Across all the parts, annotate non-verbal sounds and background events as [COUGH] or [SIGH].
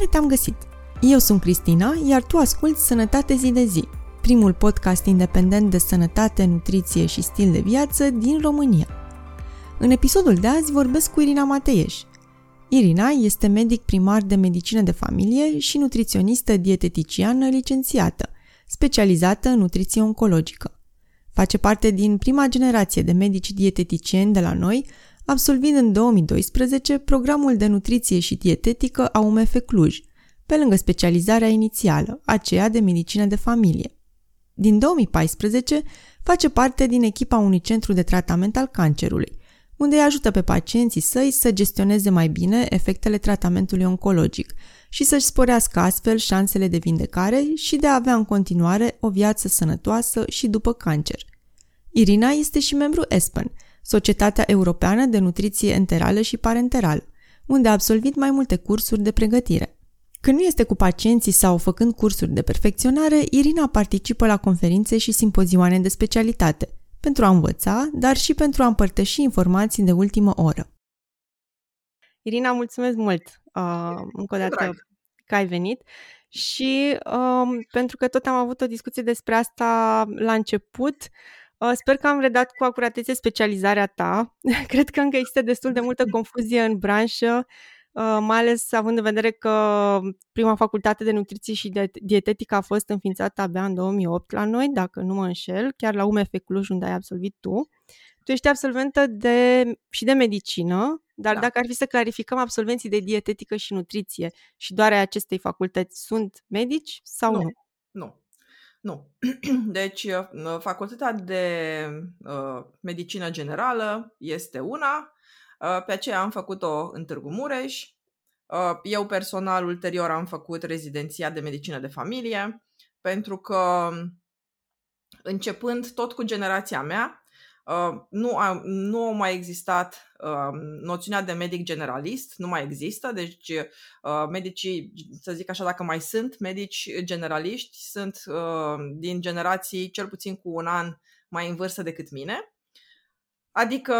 Bine te-am găsit! Eu sunt Cristina, iar tu asculti Sănătate zi de zi, primul podcast independent de sănătate, nutriție și stil de viață din România. În episodul de azi vorbesc cu Irina Mateieș. Irina este medic primar de medicină de familie și nutriționistă dieteticiană licențiată, specializată în nutriție oncologică. Face parte din prima generație de medici dieteticieni de la noi, absolvind în 2012 programul de nutriție și dietetică a UMF Cluj, pe lângă specializarea inițială, aceea de medicină de familie. Din 2014 face parte din echipa unui centru de tratament al cancerului, unde îi ajută pe pacienții săi să gestioneze mai bine efectele tratamentului oncologic și să-și sporească astfel șansele de vindecare și de a avea în continuare o viață sănătoasă și după cancer. Irina este și membru ESPEN, Societatea Europeană de Nutriție Enterală și Parenterală, unde a absolvit mai multe cursuri de pregătire. Când nu este cu pacienții sau făcând cursuri de perfecționare, Irina participă la conferințe și simpozioane de specialitate, pentru a învăța, dar și pentru a împărtăși informații de ultimă oră. Irina, mulțumesc mult uh, încă o dată Drag. că ai venit și uh, pentru că tot am avut o discuție despre asta la început, Uh, sper că am redat cu acuratețe specializarea ta. [LAUGHS] Cred că încă există destul de multă confuzie în branșă, uh, mai ales având în vedere că prima facultate de nutriție și de dietetică a fost înființată abia în 2008 la noi, dacă nu mă înșel, chiar la UMF Cluj, unde ai absolvit tu. Tu ești absolventă de, și de medicină, dar da. dacă ar fi să clarificăm, absolvenții de dietetică și nutriție și doar acestei facultăți sunt medici sau nu? Nu. nu. Nu. [CLEARS THROAT] Deci, uh, facultatea de uh, medicină generală este una, uh, pe aceea am făcut-o în Târgu Mureș. Uh, eu personal, ulterior, am făcut rezidenția de medicină de familie, pentru că începând tot cu generația mea, Uh, nu, a, nu a mai existat uh, noțiunea de medic generalist, nu mai există, deci uh, medicii, să zic așa, dacă mai sunt medici generaliști, sunt uh, din generații cel puțin cu un an mai în vârstă decât mine. Adică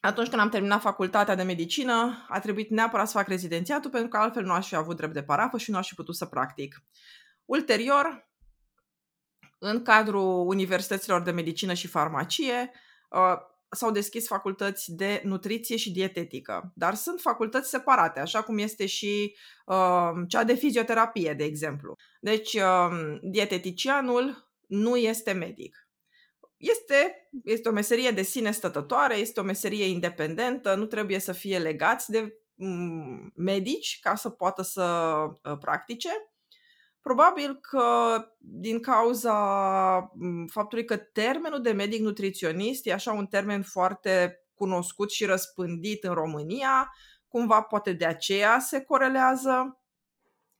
atunci când am terminat facultatea de medicină, a trebuit neapărat să fac rezidențiatul pentru că altfel nu aș fi avut drept de parafă și nu aș fi putut să practic. Ulterior, în cadrul universităților de medicină și farmacie uh, s-au deschis facultăți de nutriție și dietetică, dar sunt facultăți separate, așa cum este și uh, cea de fizioterapie, de exemplu. Deci, uh, dieteticianul nu este medic. Este, este o meserie de sine stătătoare, este o meserie independentă, nu trebuie să fie legați de mm, medici ca să poată să uh, practice Probabil că din cauza faptului că termenul de medic nutriționist e așa un termen foarte cunoscut și răspândit în România, cumva poate de aceea se corelează.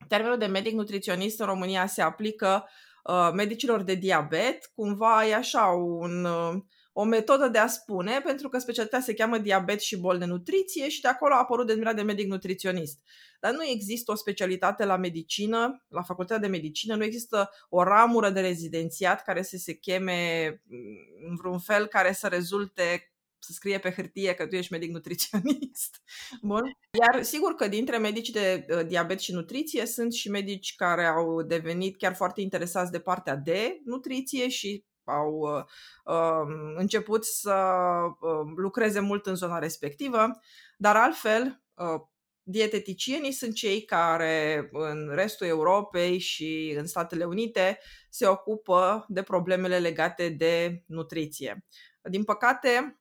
Termenul de medic nutriționist în România se aplică uh, medicilor de diabet, cumva e așa un uh, o metodă de a spune, pentru că specialitatea se cheamă diabet și bol de nutriție și de acolo a apărut denumirea de medic nutriționist. Dar nu există o specialitate la medicină, la facultatea de medicină, nu există o ramură de rezidențiat care să se cheme mm, în vreun fel care să rezulte să scrie pe hârtie că tu ești medic nutriționist. [LAUGHS] Bun. Iar sigur că dintre medicii de uh, diabet și nutriție sunt și medici care au devenit chiar foarte interesați de partea de nutriție și au uh, um, început să uh, lucreze mult în zona respectivă, dar altfel uh, dieteticienii sunt cei care în restul Europei și în Statele Unite se ocupă de problemele legate de nutriție. Din păcate,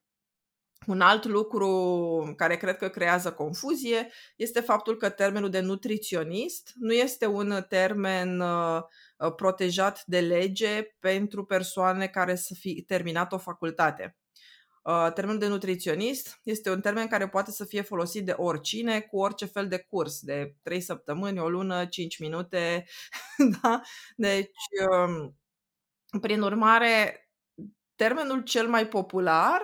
un alt lucru care cred că creează confuzie este faptul că termenul de nutriționist nu este un termen uh, Uh, protejat de lege pentru persoane care să fi terminat o facultate. Uh, termenul de nutriționist este un termen care poate să fie folosit de oricine cu orice fel de curs, de 3 săptămâni, o lună, 5 minute. [LAUGHS] da? Deci, um, prin urmare, termenul cel mai popular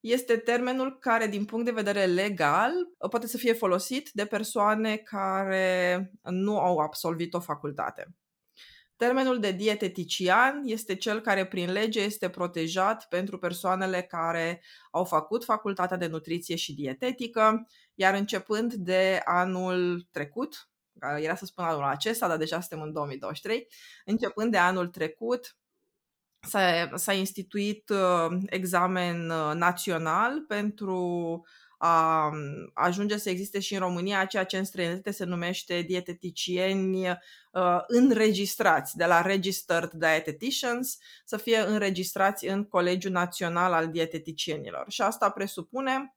este termenul care, din punct de vedere legal, poate să fie folosit de persoane care nu au absolvit o facultate. Termenul de dietetician este cel care prin lege este protejat pentru persoanele care au făcut facultatea de nutriție și dietetică, iar începând de anul trecut, era să spun anul acesta, dar deja suntem în 2023, începând de anul trecut, s-a, s-a instituit uh, examen uh, național pentru a ajunge să existe și în România ceea ce în străinătate se numește dieteticieni uh, înregistrați, de la Registered Dietitians, să fie înregistrați în Colegiul Național al Dieteticienilor. Și asta presupune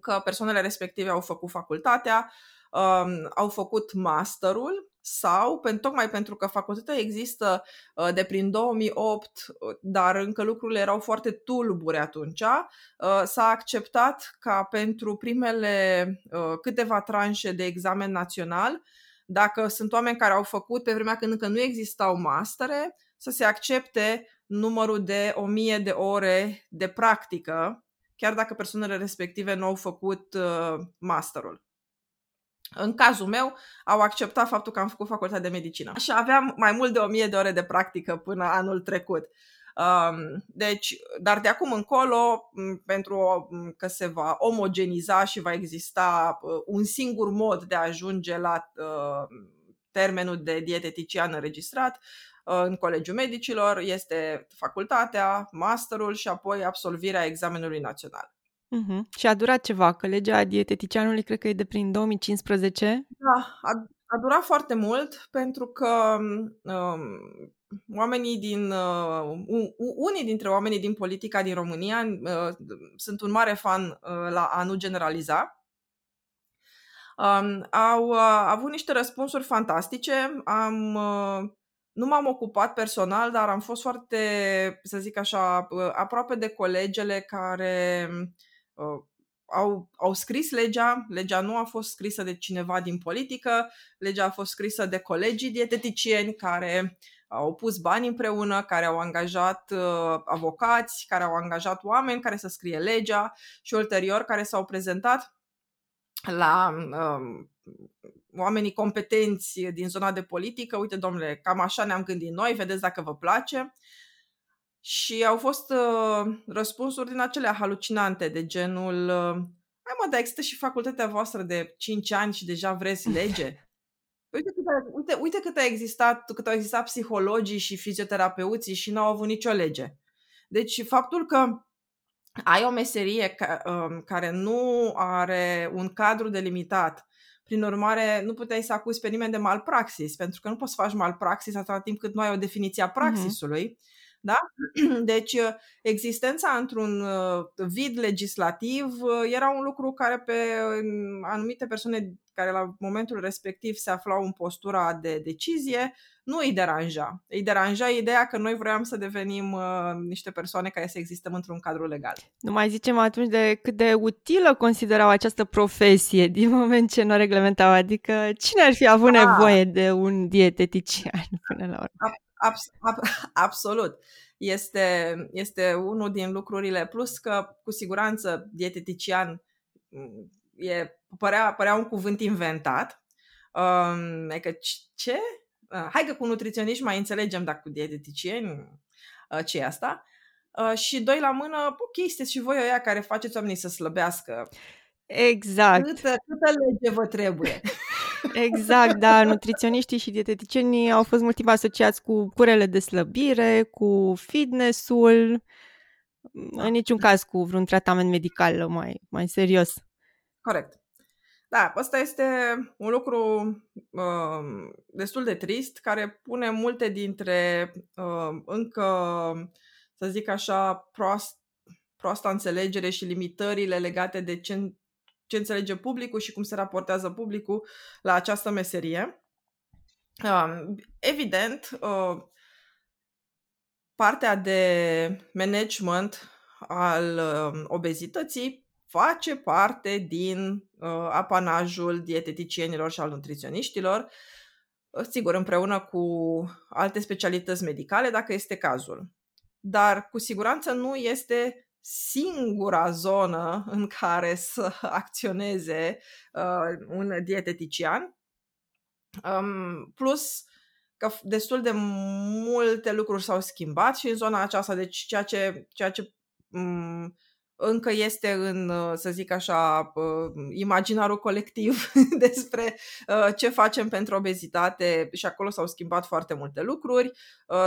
că persoanele respective au făcut facultatea, um, au făcut masterul sau, tocmai pentru că facultatea există uh, de prin 2008, uh, dar încă lucrurile erau foarte tulbure atunci, uh, s-a acceptat ca pentru primele câteva tranșe de examen național, dacă sunt oameni care au făcut pe vremea când încă nu existau mastere, să se accepte numărul de 1000 de ore de practică, chiar dacă persoanele respective nu au făcut masterul. În cazul meu, au acceptat faptul că am făcut facultatea de medicină și aveam mai mult de 1000 de ore de practică până anul trecut. Um, deci, dar de acum încolo, pentru că se va omogeniza și va exista uh, un singur mod de a ajunge la uh, termenul de dietetician înregistrat uh, în Colegiul Medicilor, este facultatea, masterul și apoi absolvirea examenului național. Uh-huh. Și a durat ceva, că legea dieteticianului cred că e de prin 2015. Da, a, a durat foarte mult pentru că um, oamenii din uh, unii dintre oamenii din politica din România uh, sunt un mare fan uh, la a nu generaliza. Um, au uh, avut niște răspunsuri fantastice. Am uh, nu m-am ocupat personal, dar am fost foarte, să zic așa, uh, aproape de colegele care uh, au, au scris legea, legea nu a fost scrisă de cineva din politică, legea a fost scrisă de colegii dieteticieni care au pus bani împreună, care au angajat uh, avocați, care au angajat oameni care să scrie legea și ulterior care s-au prezentat la uh, oamenii competenți din zona de politică, uite domnule, cam așa ne-am gândit noi, vedeți dacă vă place. Și au fost uh, răspunsuri din acelea halucinante, de genul uh, Hai mă, dar există și facultatea voastră de 5 ani și deja vreți lege? Uite cât, a, uite, uite cât, a existat, cât au existat psihologii și fizioterapeuții și n-au avut nicio lege. Deci faptul că ai o meserie ca, um, care nu are un cadru delimitat, prin urmare nu puteai să acuzi pe nimeni de malpraxis, pentru că nu poți să faci malpraxis atâta timp cât nu ai o definiție a mhm. praxisului. Uh-huh. Da? [CLEARS THROAT] Deci, uh, existența într-un uh, vid legislativ uh, era un lucru care pe anumite persoane care la momentul respectiv se aflau în postura de decizie, nu îi deranja. Îi deranja ideea că noi vroiam să devenim uh, niște persoane care să existăm într-un cadru legal. Nu mai zicem atunci de cât de utilă considerau această profesie din moment ce nu reglementau. Adică cine ar fi avut A. nevoie de un dietetician până la urmă? Abs- ab- [LAUGHS] absolut. Este, este unul din lucrurile, plus că cu siguranță dietetician mm, e, părea, părea un cuvânt inventat. Um, e că ce? Uh, hai că cu nutriționiști mai înțelegem, dar cu dieteticieni uh, ce e asta? Uh, și doi la mână, ok, sunteți și voi ăia care faceți oamenii să slăbească. Exact. Câtă, câtă lege vă trebuie? [LAUGHS] Exact, da. Nutriționiștii și dieteticienii au fost mult timp asociați cu curele de slăbire, cu fitness-ul, în niciun caz cu vreun tratament medical mai, mai serios. Corect. Da, ăsta este un lucru uh, destul de trist, care pune multe dintre uh, încă, să zic așa, proast, proasta înțelegere și limitările legate de ce ce înțelege publicul și cum se raportează publicul la această meserie. Evident, uh, partea de management al um, obezității face parte din uh, apanajul dieteticienilor și al nutriționiștilor, uh, sigur, împreună cu alte specialități medicale, dacă este cazul. Dar cu siguranță nu este singura zonă în care să acționeze uh, un dietetician. Um, plus că destul de multe lucruri s-au schimbat și în zona aceasta, deci ceea ce, ceea ce um, încă este în, uh, să zic așa, uh, imaginarul colectiv [LAUGHS] despre uh, ce facem pentru obezitate și acolo s-au schimbat foarte multe lucruri,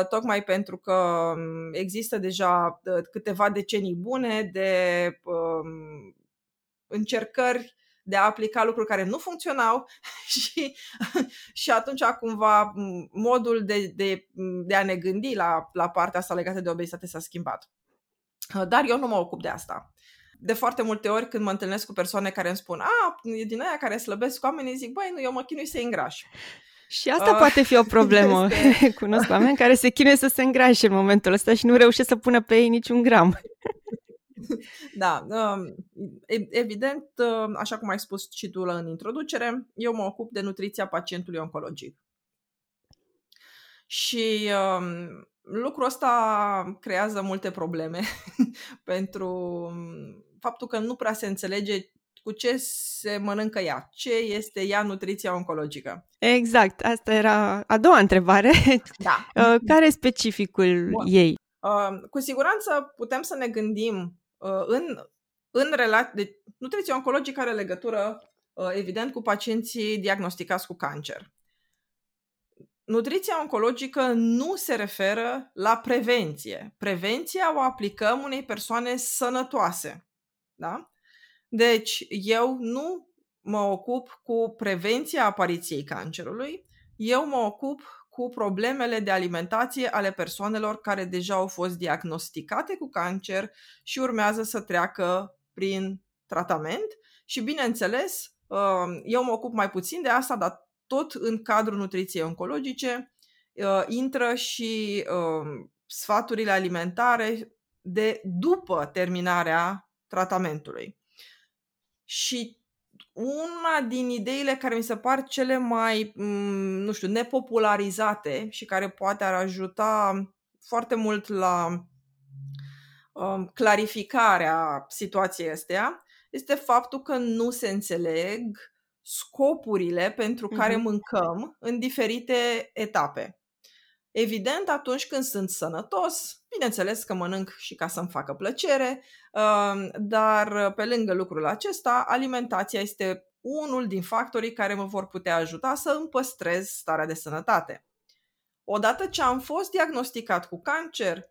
tocmai pentru că um, există deja câteva decenii bune de um, încercări de a aplica lucruri care nu funcționau [LAUGHS] și, și atunci cumva modul de, de, de a ne gândi la, la partea asta legată de obezitate s-a schimbat. Dar eu nu mă ocup de asta. De foarte multe ori când mă întâlnesc cu persoane care îmi spun a, e din aia care slăbesc oamenii, zic, băi, nu, eu mă chinui să îngraș. Și asta uh, poate fi o problemă. Este... [LAUGHS] Cunosc oameni care se chinuie să se îngrașe în momentul ăsta și nu reușesc să pună pe ei niciun gram. [LAUGHS] Da, um, evident, um, așa cum ai spus și tu în introducere, eu mă ocup de nutriția pacientului oncologic. Și um, lucrul ăsta creează multe probleme [LAUGHS] pentru faptul că nu prea se înțelege cu ce se mănâncă ea, ce este ea nutriția oncologică. Exact, asta era a doua întrebare. Da. [LAUGHS] Uh, care e specificul Bun. ei? Uh, cu siguranță putem să ne gândim uh, în, în relație. De, nutriția oncologică are legătură, evident, cu pacienții diagnosticați cu cancer nutriția oncologică nu se referă la prevenție. Prevenția o aplicăm unei persoane sănătoase. Da? Deci, eu nu mă ocup cu prevenția apariției cancerului, eu mă ocup cu problemele de alimentație ale persoanelor care deja au fost diagnosticate cu cancer și urmează să treacă prin tratament. Și, bineînțeles, uh, eu mă ocup mai puțin de asta, dar tot în cadrul nutriției oncologice uh, intră și uh, sfaturile alimentare de după terminarea tratamentului. Și una din ideile care mi se par cele mai, mm, nu știu, nepopularizate și care poate ar ajuta foarte mult la um, clarificarea situației astea, este faptul că nu se înțeleg scopurile pentru care uh-huh. mâncăm în diferite etape. Evident, atunci când sunt sănătos, bineînțeles că mănânc și ca să-mi facă plăcere, um, dar pe lângă lucrul acesta, alimentația este unul din factorii care mă vor putea ajuta să îmi păstrez starea de sănătate. Odată ce am fost diagnosticat cu cancer,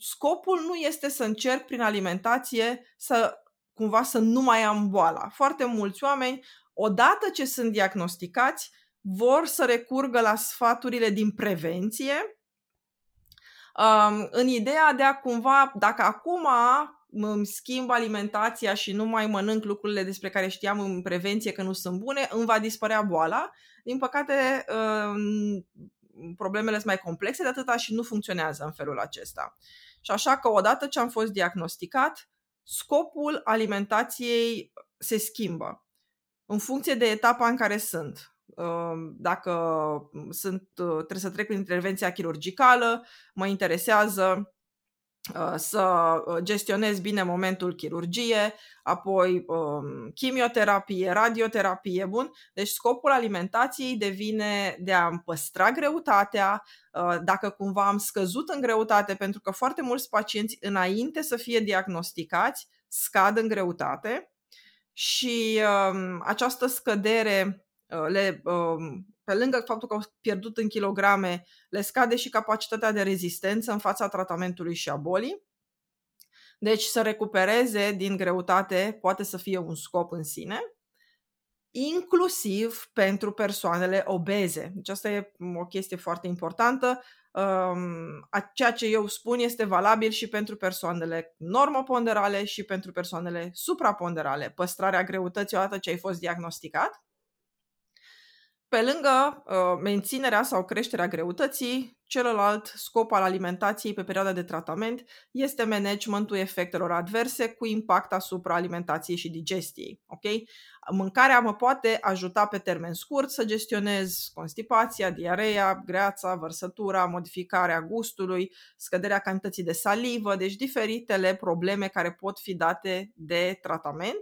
scopul nu este să încerc prin alimentație să cumva să nu mai am boala. Foarte mulți oameni, odată ce sunt diagnosticați, vor să recurgă la sfaturile din prevenție, um, în ideea de a cumva, dacă acum îmi schimb alimentația și nu mai mănânc lucrurile despre care știam în prevenție că nu sunt bune, îmi va dispărea boala. Din păcate, um, problemele sunt mai complexe de atâta și nu funcționează în felul acesta. Și așa că odată ce am fost diagnosticat, scopul alimentației se schimbă în funcție de etapa în care sunt. Ehm, dacă sunt, trebuie să trec prin intervenția chirurgicală, mă interesează Uh, să uh, gestionezi bine momentul chirurgie, apoi um, chimioterapie, radioterapie, bun. Deci scopul alimentației devine de a-mi păstra greutatea, uh, dacă cumva am scăzut în greutate, pentru că foarte mulți pacienți înainte să fie diagnosticați scad în greutate și um, această scădere le um, pe lângă faptul că au pierdut în kilograme, le scade și capacitatea de rezistență în fața tratamentului și a bolii. Deci să recupereze din greutate poate să fie un scop în sine, inclusiv pentru persoanele obeze. Deci asta e o chestie foarte importantă. Ceea ce eu spun este valabil și pentru persoanele normoponderale și pentru persoanele supraponderale. Păstrarea greutății odată ce ai fost diagnosticat pe lângă uh, menținerea sau creșterea greutății, celălalt scop al alimentației pe perioada de tratament este managementul efectelor adverse cu impact asupra alimentației și digestiei. Okay? Mâncarea mă poate ajuta pe termen scurt să gestionez constipația, diareea, greața, vărsătura, modificarea gustului, scăderea cantității de salivă, deci diferitele probleme care pot fi date de tratament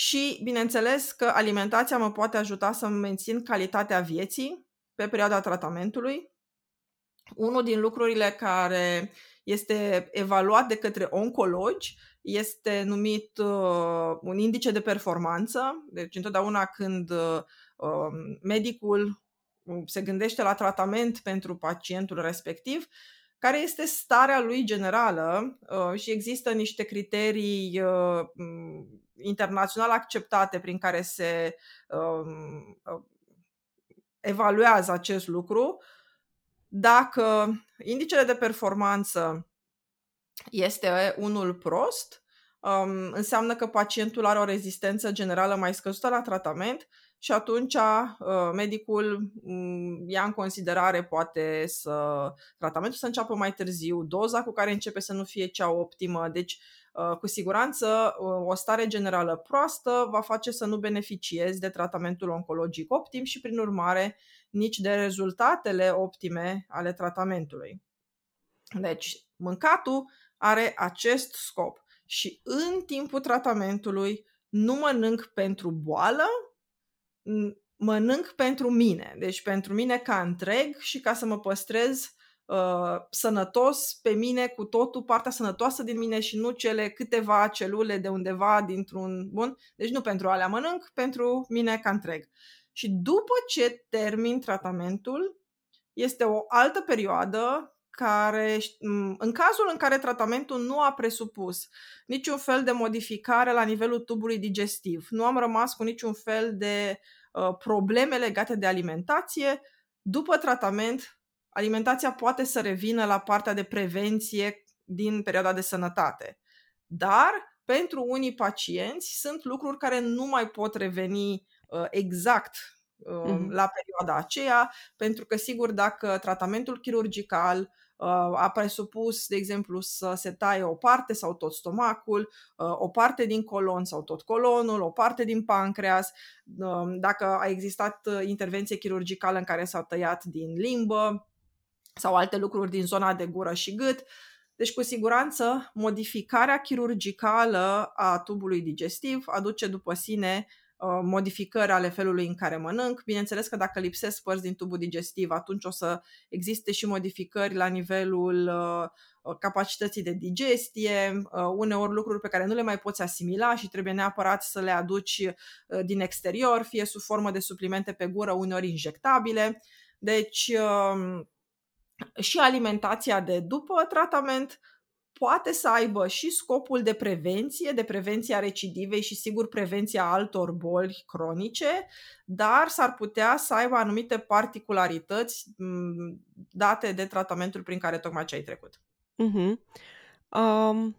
și, bineînțeles, că alimentația mă poate ajuta să mențin calitatea vieții pe perioada tratamentului. Unul din lucrurile care este evaluat de către oncologi, este numit uh, un indice de performanță. Deci, întotdeauna când uh, um, medicul se gândește la tratament pentru pacientul respectiv, care este starea lui generală uh, și există niște criterii uh, internațional acceptate prin care se um, uh, evaluează acest lucru. Dacă indicele de performanță este unul prost, um, înseamnă că pacientul are o rezistență generală mai scăzută la tratament și atunci uh, medicul um, ia în considerare poate să tratamentul să înceapă mai târziu, doza cu care începe să nu fie cea optimă, deci uh, cu siguranță uh, o stare generală proastă va face să nu beneficiezi de tratamentul oncologic optim și prin urmare nici de rezultatele optime ale tratamentului. Deci, mâncatul are acest scop și în timpul tratamentului nu mănânc pentru boală, mănânc pentru mine, deci pentru mine ca întreg și ca să mă păstrez uh, sănătos pe mine cu totul, partea sănătoasă din mine și nu cele câteva celule de undeva dintr-un bun. Deci nu pentru alea mănânc, pentru mine ca întreg. Și după ce termin tratamentul, este o altă perioadă care, în cazul în care tratamentul nu a presupus niciun fel de modificare la nivelul tubului digestiv, nu am rămas cu niciun fel de uh, probleme legate de alimentație, după tratament, alimentația poate să revină la partea de prevenție din perioada de sănătate. Dar, pentru unii pacienți, sunt lucruri care nu mai pot reveni uh, exact uh, la perioada aceea, pentru că, sigur, dacă tratamentul chirurgical a presupus, de exemplu, să se taie o parte sau tot stomacul, o parte din colon sau tot colonul, o parte din pancreas, dacă a existat intervenție chirurgicală în care s-a tăiat din limbă sau alte lucruri din zona de gură și gât. Deci, cu siguranță, modificarea chirurgicală a tubului digestiv aduce după sine Uh, modificări ale felului în care mănânc. Bineînțeles că dacă lipsesc părți din tubul digestiv, atunci o să existe și modificări la nivelul uh, capacității de digestie, uh, uneori lucruri pe care nu le mai poți asimila și trebuie neapărat să le aduci din exterior, fie sub formă de suplimente pe gură, uneori injectabile. Deci um, și alimentația de după tratament poate să aibă și scopul de prevenție, de prevenția recidivei și sigur prevenția altor boli cronice, dar s-ar putea să aibă anumite particularități mm, date de tratamentul prin care tocmai ce ai trecut. Uh-huh. Um,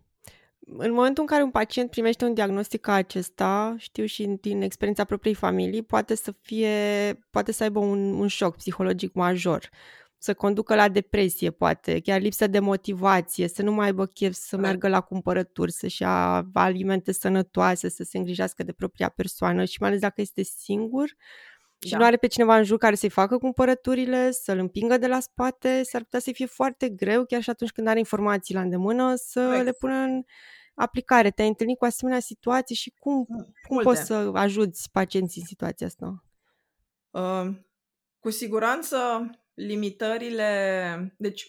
în momentul în care un pacient primește un diagnostic ca acesta, știu și din experiența propriei familii, poate să fie, poate să aibă un, un șoc psihologic major să conducă la depresie, poate, chiar lipsă de motivație, să nu mai aibă chef să meargă la cumpărături, să-și ia alimente sănătoase, să se îngrijească de propria persoană și mai ales dacă este singur și da. nu are pe cineva în jur care să-i facă cumpărăturile, să-l împingă de la spate, s-ar putea să-i fie foarte greu, chiar și atunci când are informații la îndemână, să Correct. le pună în aplicare. Te-ai întâlnit cu asemenea situații și cum, cum poți să ajuți pacienții în situația asta? Uh, cu siguranță limitările, deci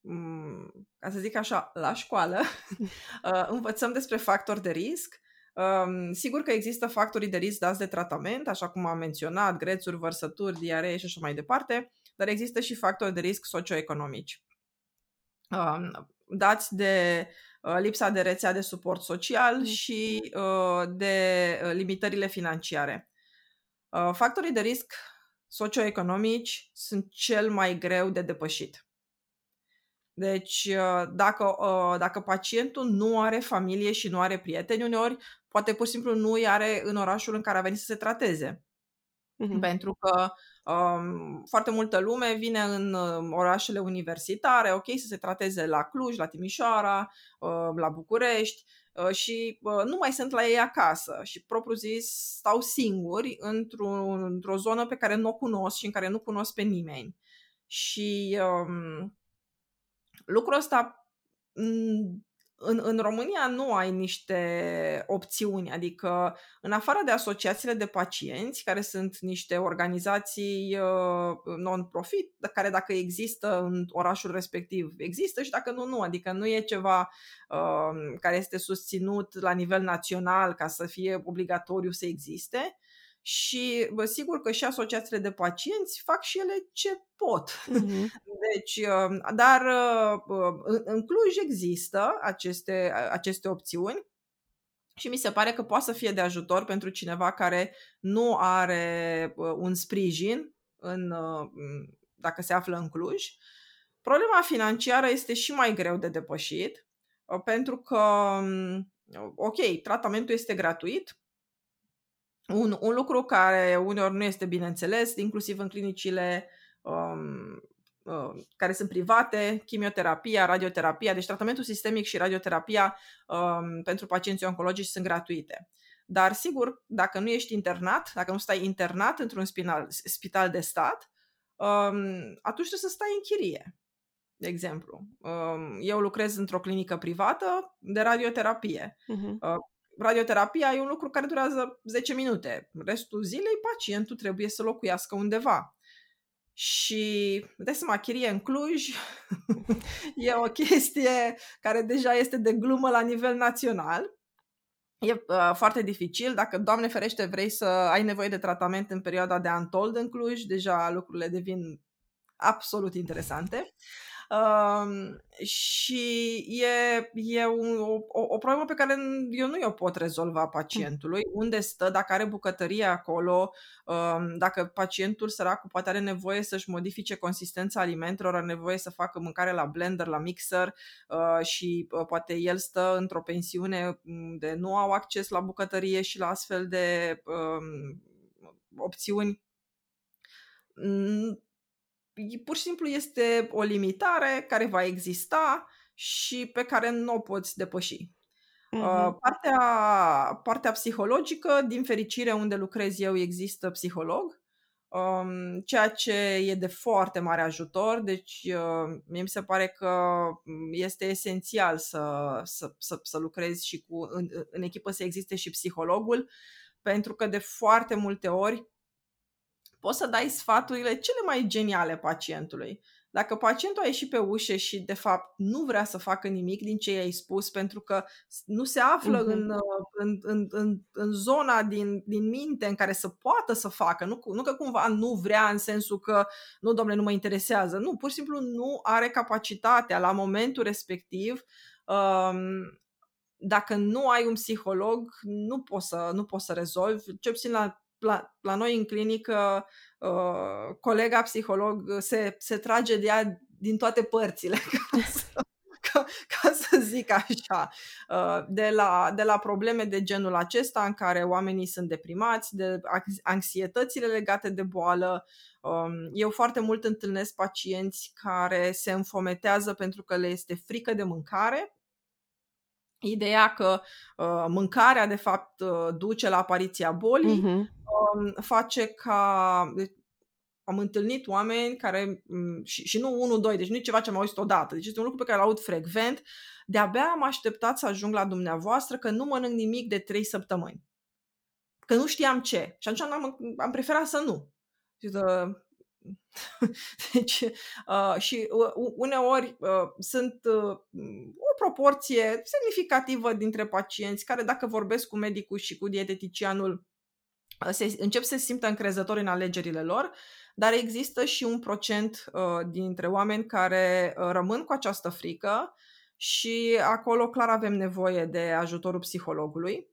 mm, ca să zic așa, la școală, [LAUGHS] uh, învățăm despre factori de risc. Um, sigur că există factorii de risc dați de tratament, așa cum am menționat, grețuri, vărsături, diaree și așa mai departe, dar există și factori de risc socioeconomici. Um, dați de uh, lipsa de rețea de suport social mm. și uh, de limitările financiare. Factorii de risc socioeconomici sunt cel mai greu de depășit. Deci, uh, dacă, uh, dacă pacientul nu are familie și nu are prieteni, uneori poate pur și simplu nu îi are în orașul în care a venit să se trateze. Uh-huh. Pentru că um, foarte multă lume vine în um, orașele universitare, ok, să se trateze la Cluj, la Timișoara, uh, la București, Uh, și uh, nu mai sunt la ei acasă și propriu zis stau singuri într-o, într-o zonă pe care nu o cunosc și în care nu cunosc pe nimeni. Și um, lucrul ăsta în, în România nu ai niște opțiuni, adică în afară de asociațiile de pacienți, care sunt niște organizații uh, non-profit, care dacă există în orașul respectiv, există și dacă nu, nu. Adică nu e ceva uh, care este susținut la nivel național ca să fie obligatoriu să existe și bă, sigur că și asociațiile de pacienți fac și ele ce pot. Uh-huh. [LAUGHS] Deci, um, dar uh, în Cluj există aceste, aceste opțiuni și mi se pare că poate să fie de ajutor pentru cineva care nu are uh, un sprijin în, uh, dacă se află în Cluj. Problema financiară este și mai greu de depășit, pentru că, um, ok, tratamentul este gratuit, un, un lucru care uneori nu este bine înțeles, inclusiv în clinicile um, uh, care sunt private, chimioterapia, radioterapia, deci tratamentul sistemic și radioterapia um, pentru pacienții oncologici sunt gratuite. Dar sigur, dacă nu ești internat, dacă nu stai internat într-un spital, spital de stat, um, atunci trebuie să stai în chirie. De exemplu, um, eu lucrez într-o clinică privată de radioterapie. Uh-huh radioterapia e un lucru care durează 10 minute. Restul zilei pacientul trebuie să locuiască undeva. Și dai seama, chirie în Cluj [LAUGHS] e o chestie care deja este de glumă la nivel național. E uh, foarte dificil. Dacă, Doamne ferește, vrei să ai nevoie de tratament în perioada de antold în Cluj, deja lucrurile devin absolut interesante. Uh, și e, e un, o, o problemă pe care eu nu o pot rezolva pacientului. Unde stă, dacă are bucătărie acolo, uh, dacă pacientul săracul poate are nevoie să-și modifice consistența alimentelor, are nevoie să facă mâncare la blender, la mixer uh, și uh, poate el stă într-o pensiune de nu au acces la bucătărie și la astfel de uh, opțiuni pur și simplu este o limitare care va exista și pe care nu o poți depăși. Uh-huh. Partea, partea psihologică, din fericire unde lucrez eu există psiholog, um, ceea ce e de foarte mare ajutor, deci uh, mie mi se pare că este esențial să, să, să, să lucrezi și cu, în, în echipă să existe și psihologul, pentru că de foarte multe ori poți să dai sfaturile cele mai geniale pacientului. Dacă pacientul a ieșit pe ușă și, de fapt, nu vrea să facă nimic din ce i-ai spus pentru că nu se află uh-huh. în, în, în, în, în zona din, din minte în care să poată să facă, nu, nu că cumva nu vrea în sensul că, nu, domnule, nu mă interesează, nu, pur și simplu nu are capacitatea la momentul respectiv um, dacă nu ai un psiholog, nu poți să, nu poți să rezolvi, ce puțin la la, la noi în clinică, uh, colega psiholog se, se trage de ea din toate părțile, [LAUGHS] ca să, ca, ca să zic așa, uh, de, la, de la probleme de genul acesta în care oamenii sunt deprimați, de anxietățile legate de boală. Um, eu foarte mult întâlnesc pacienți care se înfometează pentru că le este frică de mâncare ideea că uh, mâncarea de fapt uh, duce la apariția bolii uh-huh. uh, face ca deci, am întâlnit oameni care um, și, și nu unul, doi, deci nu e ceva ce am auzit odată, deci este un lucru pe care îl aud frecvent, de-abia am așteptat să ajung la dumneavoastră că nu mănânc nimic de trei săptămâni. Că nu știam ce. Și atunci am, am preferat să nu. Și de, [LAUGHS] deci, uh, și uh, uneori uh, sunt uh, o proporție semnificativă dintre pacienți care, dacă vorbesc cu medicul și cu dieteticianul, uh, se, încep să se simtă încrezători în alegerile lor, dar există și un procent uh, dintre oameni care uh, rămân cu această frică și acolo clar avem nevoie de ajutorul psihologului.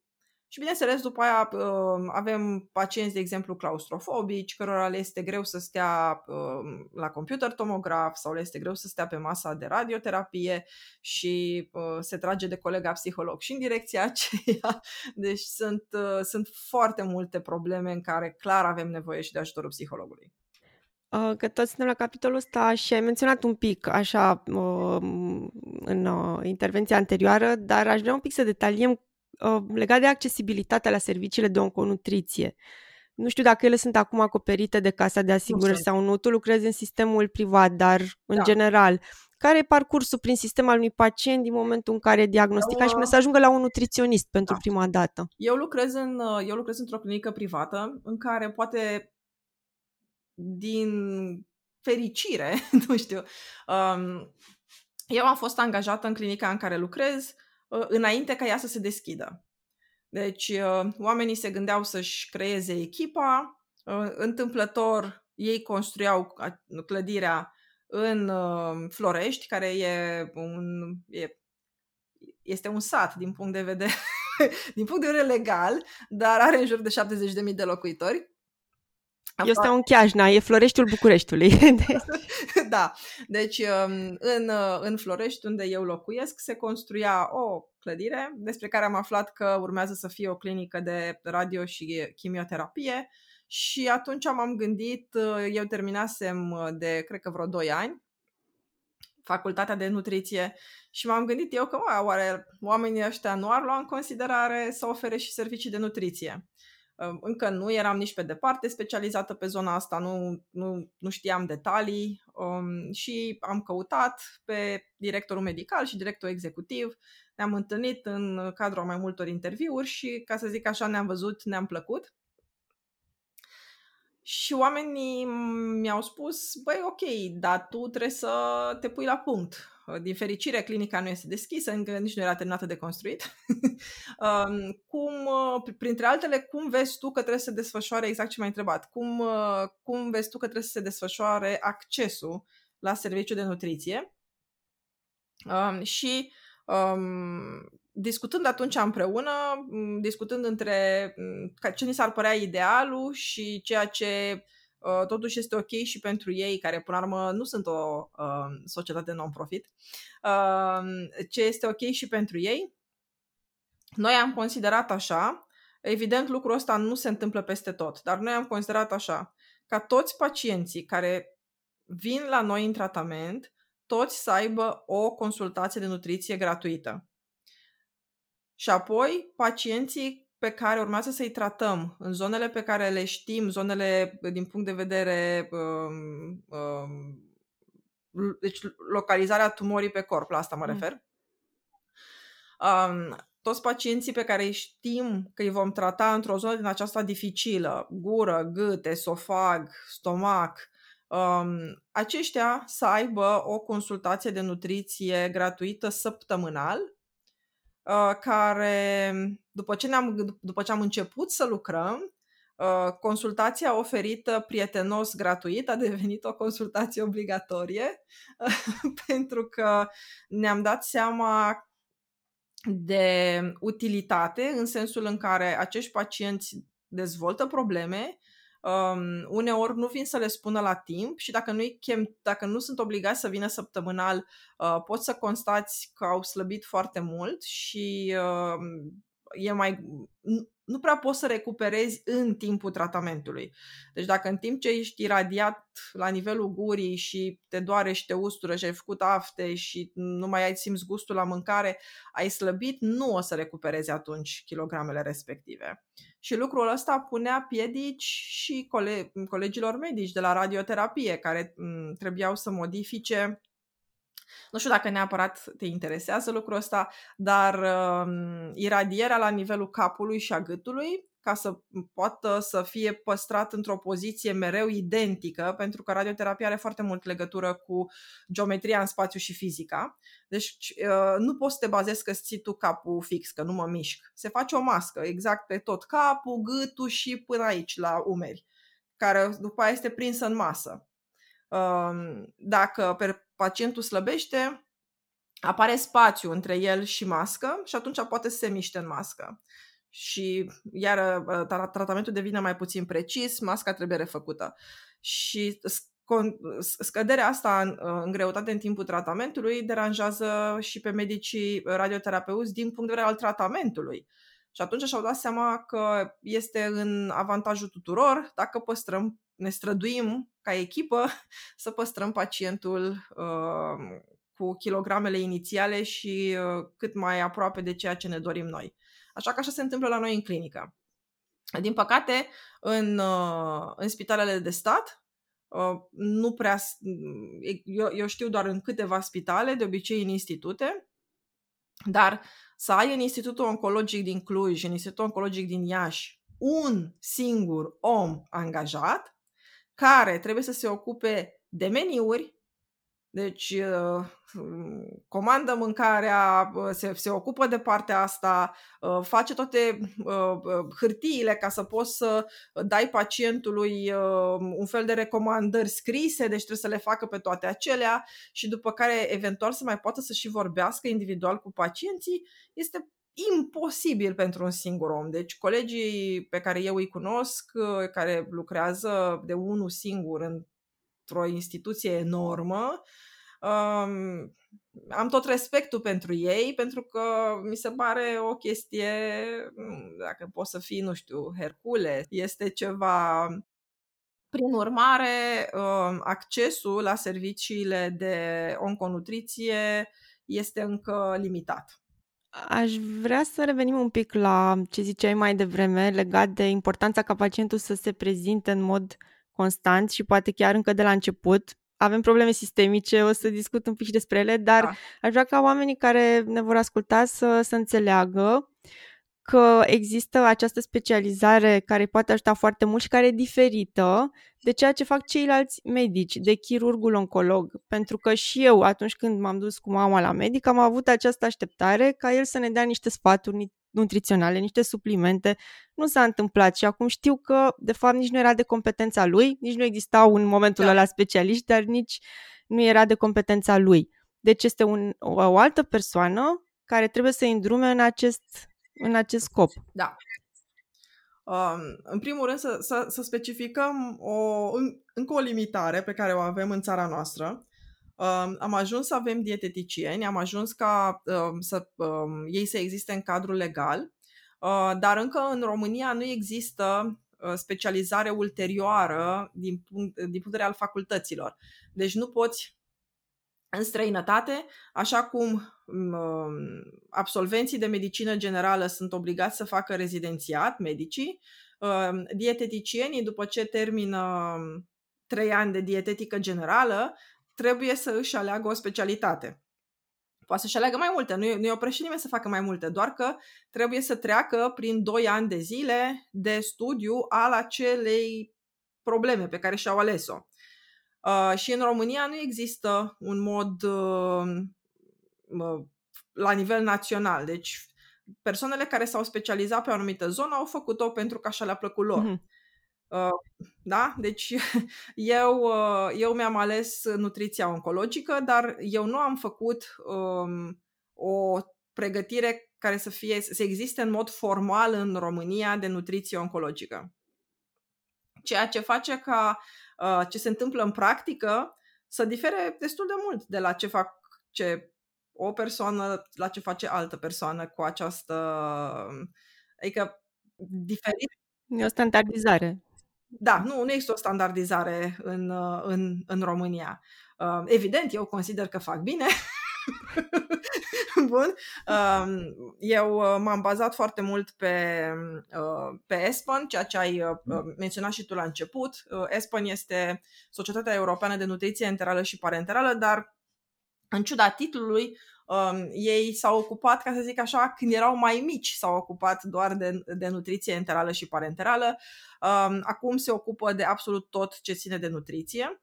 Și bineînțeles, după aia um, avem pacienți, de exemplu, claustrofobici, cărora le este greu să stea um, la computer tomograf sau le este greu să stea pe masa de radioterapie și uh, se trage de colega psiholog și în direcția [LAUGHS] aceea. Deci sunt, uh, sunt foarte multe probleme în care clar avem nevoie și de ajutorul psihologului. Uh, că toți suntem la capitolul ăsta și ai menționat un pic așa în intervenția anterioară, dar aș vrea un pic să detaliem Uh, legat de accesibilitatea la serviciile de onconutriție. Nu știu dacă ele sunt acum acoperite de Casa de Asigurări sau nu. Tu lucrezi în sistemul privat, dar în da. general, care e parcursul prin sistem al unui pacient din momentul în care e diagnosticat eu, și să ajungă la un nutriționist pentru da. prima dată? Eu lucrez, în, eu lucrez într-o clinică privată în care poate din fericire, [LAUGHS] nu știu, um, eu am fost angajată în clinica în care lucrez uh, înainte ca ea să se deschidă. Deci, uh, oamenii se gândeau să-și creeze echipa, uh, întâmplător ei construiau clădirea în Florești, care e un, e, este un sat din punct de vedere [LAUGHS] din punct de vedere legal, dar are în jur de 70.000 de locuitori. Eu stau în Chiajna, e Floreștiul Bucureștiului. [LAUGHS] deci... [LAUGHS] da, deci um, în, uh, în Florești, unde eu locuiesc, se construia o clădire despre care am aflat că urmează să fie o clinică de radio și chimioterapie și atunci m-am gândit, uh, eu terminasem uh, de, cred că vreo 2 ani, facultatea de nutriție și m-am gândit eu că, mă, oare oamenii ăștia nu ar lua în considerare să ofere și servicii de nutriție. Încă nu eram nici pe departe specializată pe zona asta, nu, nu, nu știam detalii um, și am căutat pe directorul medical și directorul executiv. Ne-am întâlnit în cadrul mai multor interviuri și, ca să zic așa, ne-am văzut, ne-am plăcut. Și oamenii mi-au spus, băi, ok, dar tu trebuie să te pui la punct din fericire, clinica nu este deschisă, încă nici nu era terminată de construit. [LAUGHS] Um, cum, uh, printre altele, cum vezi tu că trebuie să se desfășoare, exact ce m-ai întrebat, cum, uh, cum vezi tu că trebuie să se desfășoare accesul la serviciu de nutriție? Um, și um, discutând atunci împreună, discutând între ce ni s-ar părea idealul și ceea ce Uh, totuși este ok și pentru ei, care până la urmă nu sunt o uh, societate non-profit, uh, ce este ok și pentru ei. Noi am considerat așa, evident lucrul ăsta nu se întâmplă peste tot, dar noi am considerat așa, ca toți pacienții care vin la noi în tratament, toți să aibă o consultație de nutriție gratuită. Și apoi, pacienții pe care urmează să-i tratăm în zonele pe care le știm, zonele din punct de vedere um, um, deci localizarea tumorii pe corp, la asta mă mm. refer. Um, toți pacienții pe care îi știm că îi vom trata într-o zonă din aceasta dificilă, gură, gât, esofag, stomac, um, aceștia să aibă o consultație de nutriție gratuită săptămânal Uh, care, după ce, ne-am, după ce am început să lucrăm, uh, consultația oferită prietenos gratuit a devenit o consultație obligatorie [LAUGHS] pentru că ne-am dat seama de utilitate în sensul în care acești pacienți dezvoltă probleme um, uneori nu vin să le spună la timp și dacă, nu chem, dacă nu sunt obligați să vină săptămânal, uh, poți să constați că au slăbit foarte mult și uh, e mai, nu prea poți să recuperezi în timpul tratamentului. Deci dacă în timp ce ești iradiat la nivelul gurii și te doare și te ustură și ai făcut afte și nu mai ai simți gustul la mâncare, ai slăbit, nu o să recuperezi atunci kilogramele respective. Și lucrul ăsta punea piedici și cole- colegilor medici de la radioterapie care m- trebuiau să modifice. Nu știu dacă neapărat te interesează lucrul ăsta, dar uh, iradierea la nivelul capului și a gâtului ca să poată să fie păstrat într-o poziție mereu identică, pentru că radioterapia are foarte mult legătură cu geometria în spațiu și fizica. Deci uh, nu poți să te bazezi că ții tu capul fix, că nu mă mișc. Se face o mască exact pe tot capul, gâtul și până aici, la umeri, care după aia este prinsă în masă. Um, dacă pacientul slăbește, apare spațiu între el și mască și atunci poate să se miște în mască. Și iar uh, tratamentul devine mai puțin precis, masca trebuie refăcută. Și scăderea asta în, uh, în greutate în timpul tratamentului deranjează și pe medicii radioterapeuți din punct de vedere al tratamentului. Și atunci și-au dat seama că este în avantajul tuturor dacă păstrăm, ne străduim ca echipă [LAUGHS] să păstrăm pacientul uh, cu kilogramele inițiale și uh, cât mai aproape de ceea ce ne dorim noi. Așa că așa se întâmplă la noi în clinică. Din păcate, în, uh, în spitalele de stat, nu prea, eu, eu știu doar în câteva spitale, de obicei în institute, dar să ai în Institutul Oncologic din Cluj, în Institutul Oncologic din Iași, un singur om angajat care trebuie să se ocupe de meniuri, deci uh, comandă mâncarea, uh, se, se ocupă de partea asta, uh, face toate hârtiile ca să poți să dai pacientului un fel de recomandări scrise, deci trebuie să le facă pe toate acelea și după care eventual să mai poată să și vorbească individual cu pacienții, este imposibil pentru un singur om. Deci colegii pe care eu îi cunosc, care lucrează de unul singur într-o instituție enormă, um, am tot respectul pentru ei, pentru că mi se pare o chestie, dacă poți să fii, nu știu, Hercule, este ceva prin urmare, um, accesul la serviciile de onconutriție este încă limitat. Aș vrea să revenim un pic la ce ziceai mai devreme legat de importanța ca pacientul să se prezinte în mod constant și poate chiar încă de la început. Avem probleme sistemice, o să discut un pic și despre ele, dar da. aș vrea ca oamenii care ne vor asculta să, să înțeleagă că există această specializare care poate ajuta foarte mult și care e diferită de ceea ce fac ceilalți medici, de chirurgul oncolog. Pentru că și eu, atunci când m-am dus cu mama la medic, am avut această așteptare ca el să ne dea niște sfaturi nutriționale, niște suplimente. Nu s-a întâmplat și acum știu că, de fapt, nici nu era de competența lui, nici nu existau în momentul da. ăla specialiști, dar nici nu era de competența lui. Deci este un, o, o altă persoană care trebuie să îndrume în acest în acest scop. Da. Um, în primul rând să, să, să specificăm o, în, încă o limitare pe care o avem în țara noastră. Um, am ajuns să avem dieteticieni, am ajuns ca um, să um, ei să existe în cadrul legal, uh, dar încă în România nu există uh, specializare ulterioară din punct, din punct de vedere al facultăților. Deci nu poți în străinătate, așa cum um, absolvenții de medicină generală sunt obligați să facă rezidențiat, medicii, um, dieteticienii, după ce termină trei ani de dietetică generală, trebuie să își aleagă o specialitate. Poate să-și aleagă mai multe, nu i oprește nimeni să facă mai multe, doar că trebuie să treacă prin 2 ani de zile de studiu al acelei probleme pe care și-au ales-o. Uh, și în România nu există un mod uh, la nivel național. Deci persoanele care s-au specializat pe o anumită zonă au făcut-o pentru că așa le-a plăcut lor. Mm-hmm. Uh, da? Deci [LAUGHS] eu, uh, eu mi-am ales nutriția oncologică, dar eu nu am făcut um, o pregătire care să fie să existe în mod formal în România de nutriție oncologică. Ceea ce face ca Uh, ce se întâmplă în practică să difere destul de mult de la ce fac ce o persoană la ce face altă persoană cu această adică diferit. E o standardizare. Da, nu, nu există o standardizare în, uh, în, în România. Uh, evident, eu consider că fac bine, [LAUGHS] Bun. Eu uh, m-am bazat foarte mult pe, uh, pe ESPAN, ceea ce ai uh, menționat și tu la început. ESPAN este Societatea Europeană de Nutriție Enterală și Parenterală, dar în ciuda titlului, um, ei s-au ocupat, ca să zic așa, când erau mai mici, s-au ocupat doar de, de nutriție enterală și parenterală. Um, acum se ocupă de absolut tot ce ține de nutriție.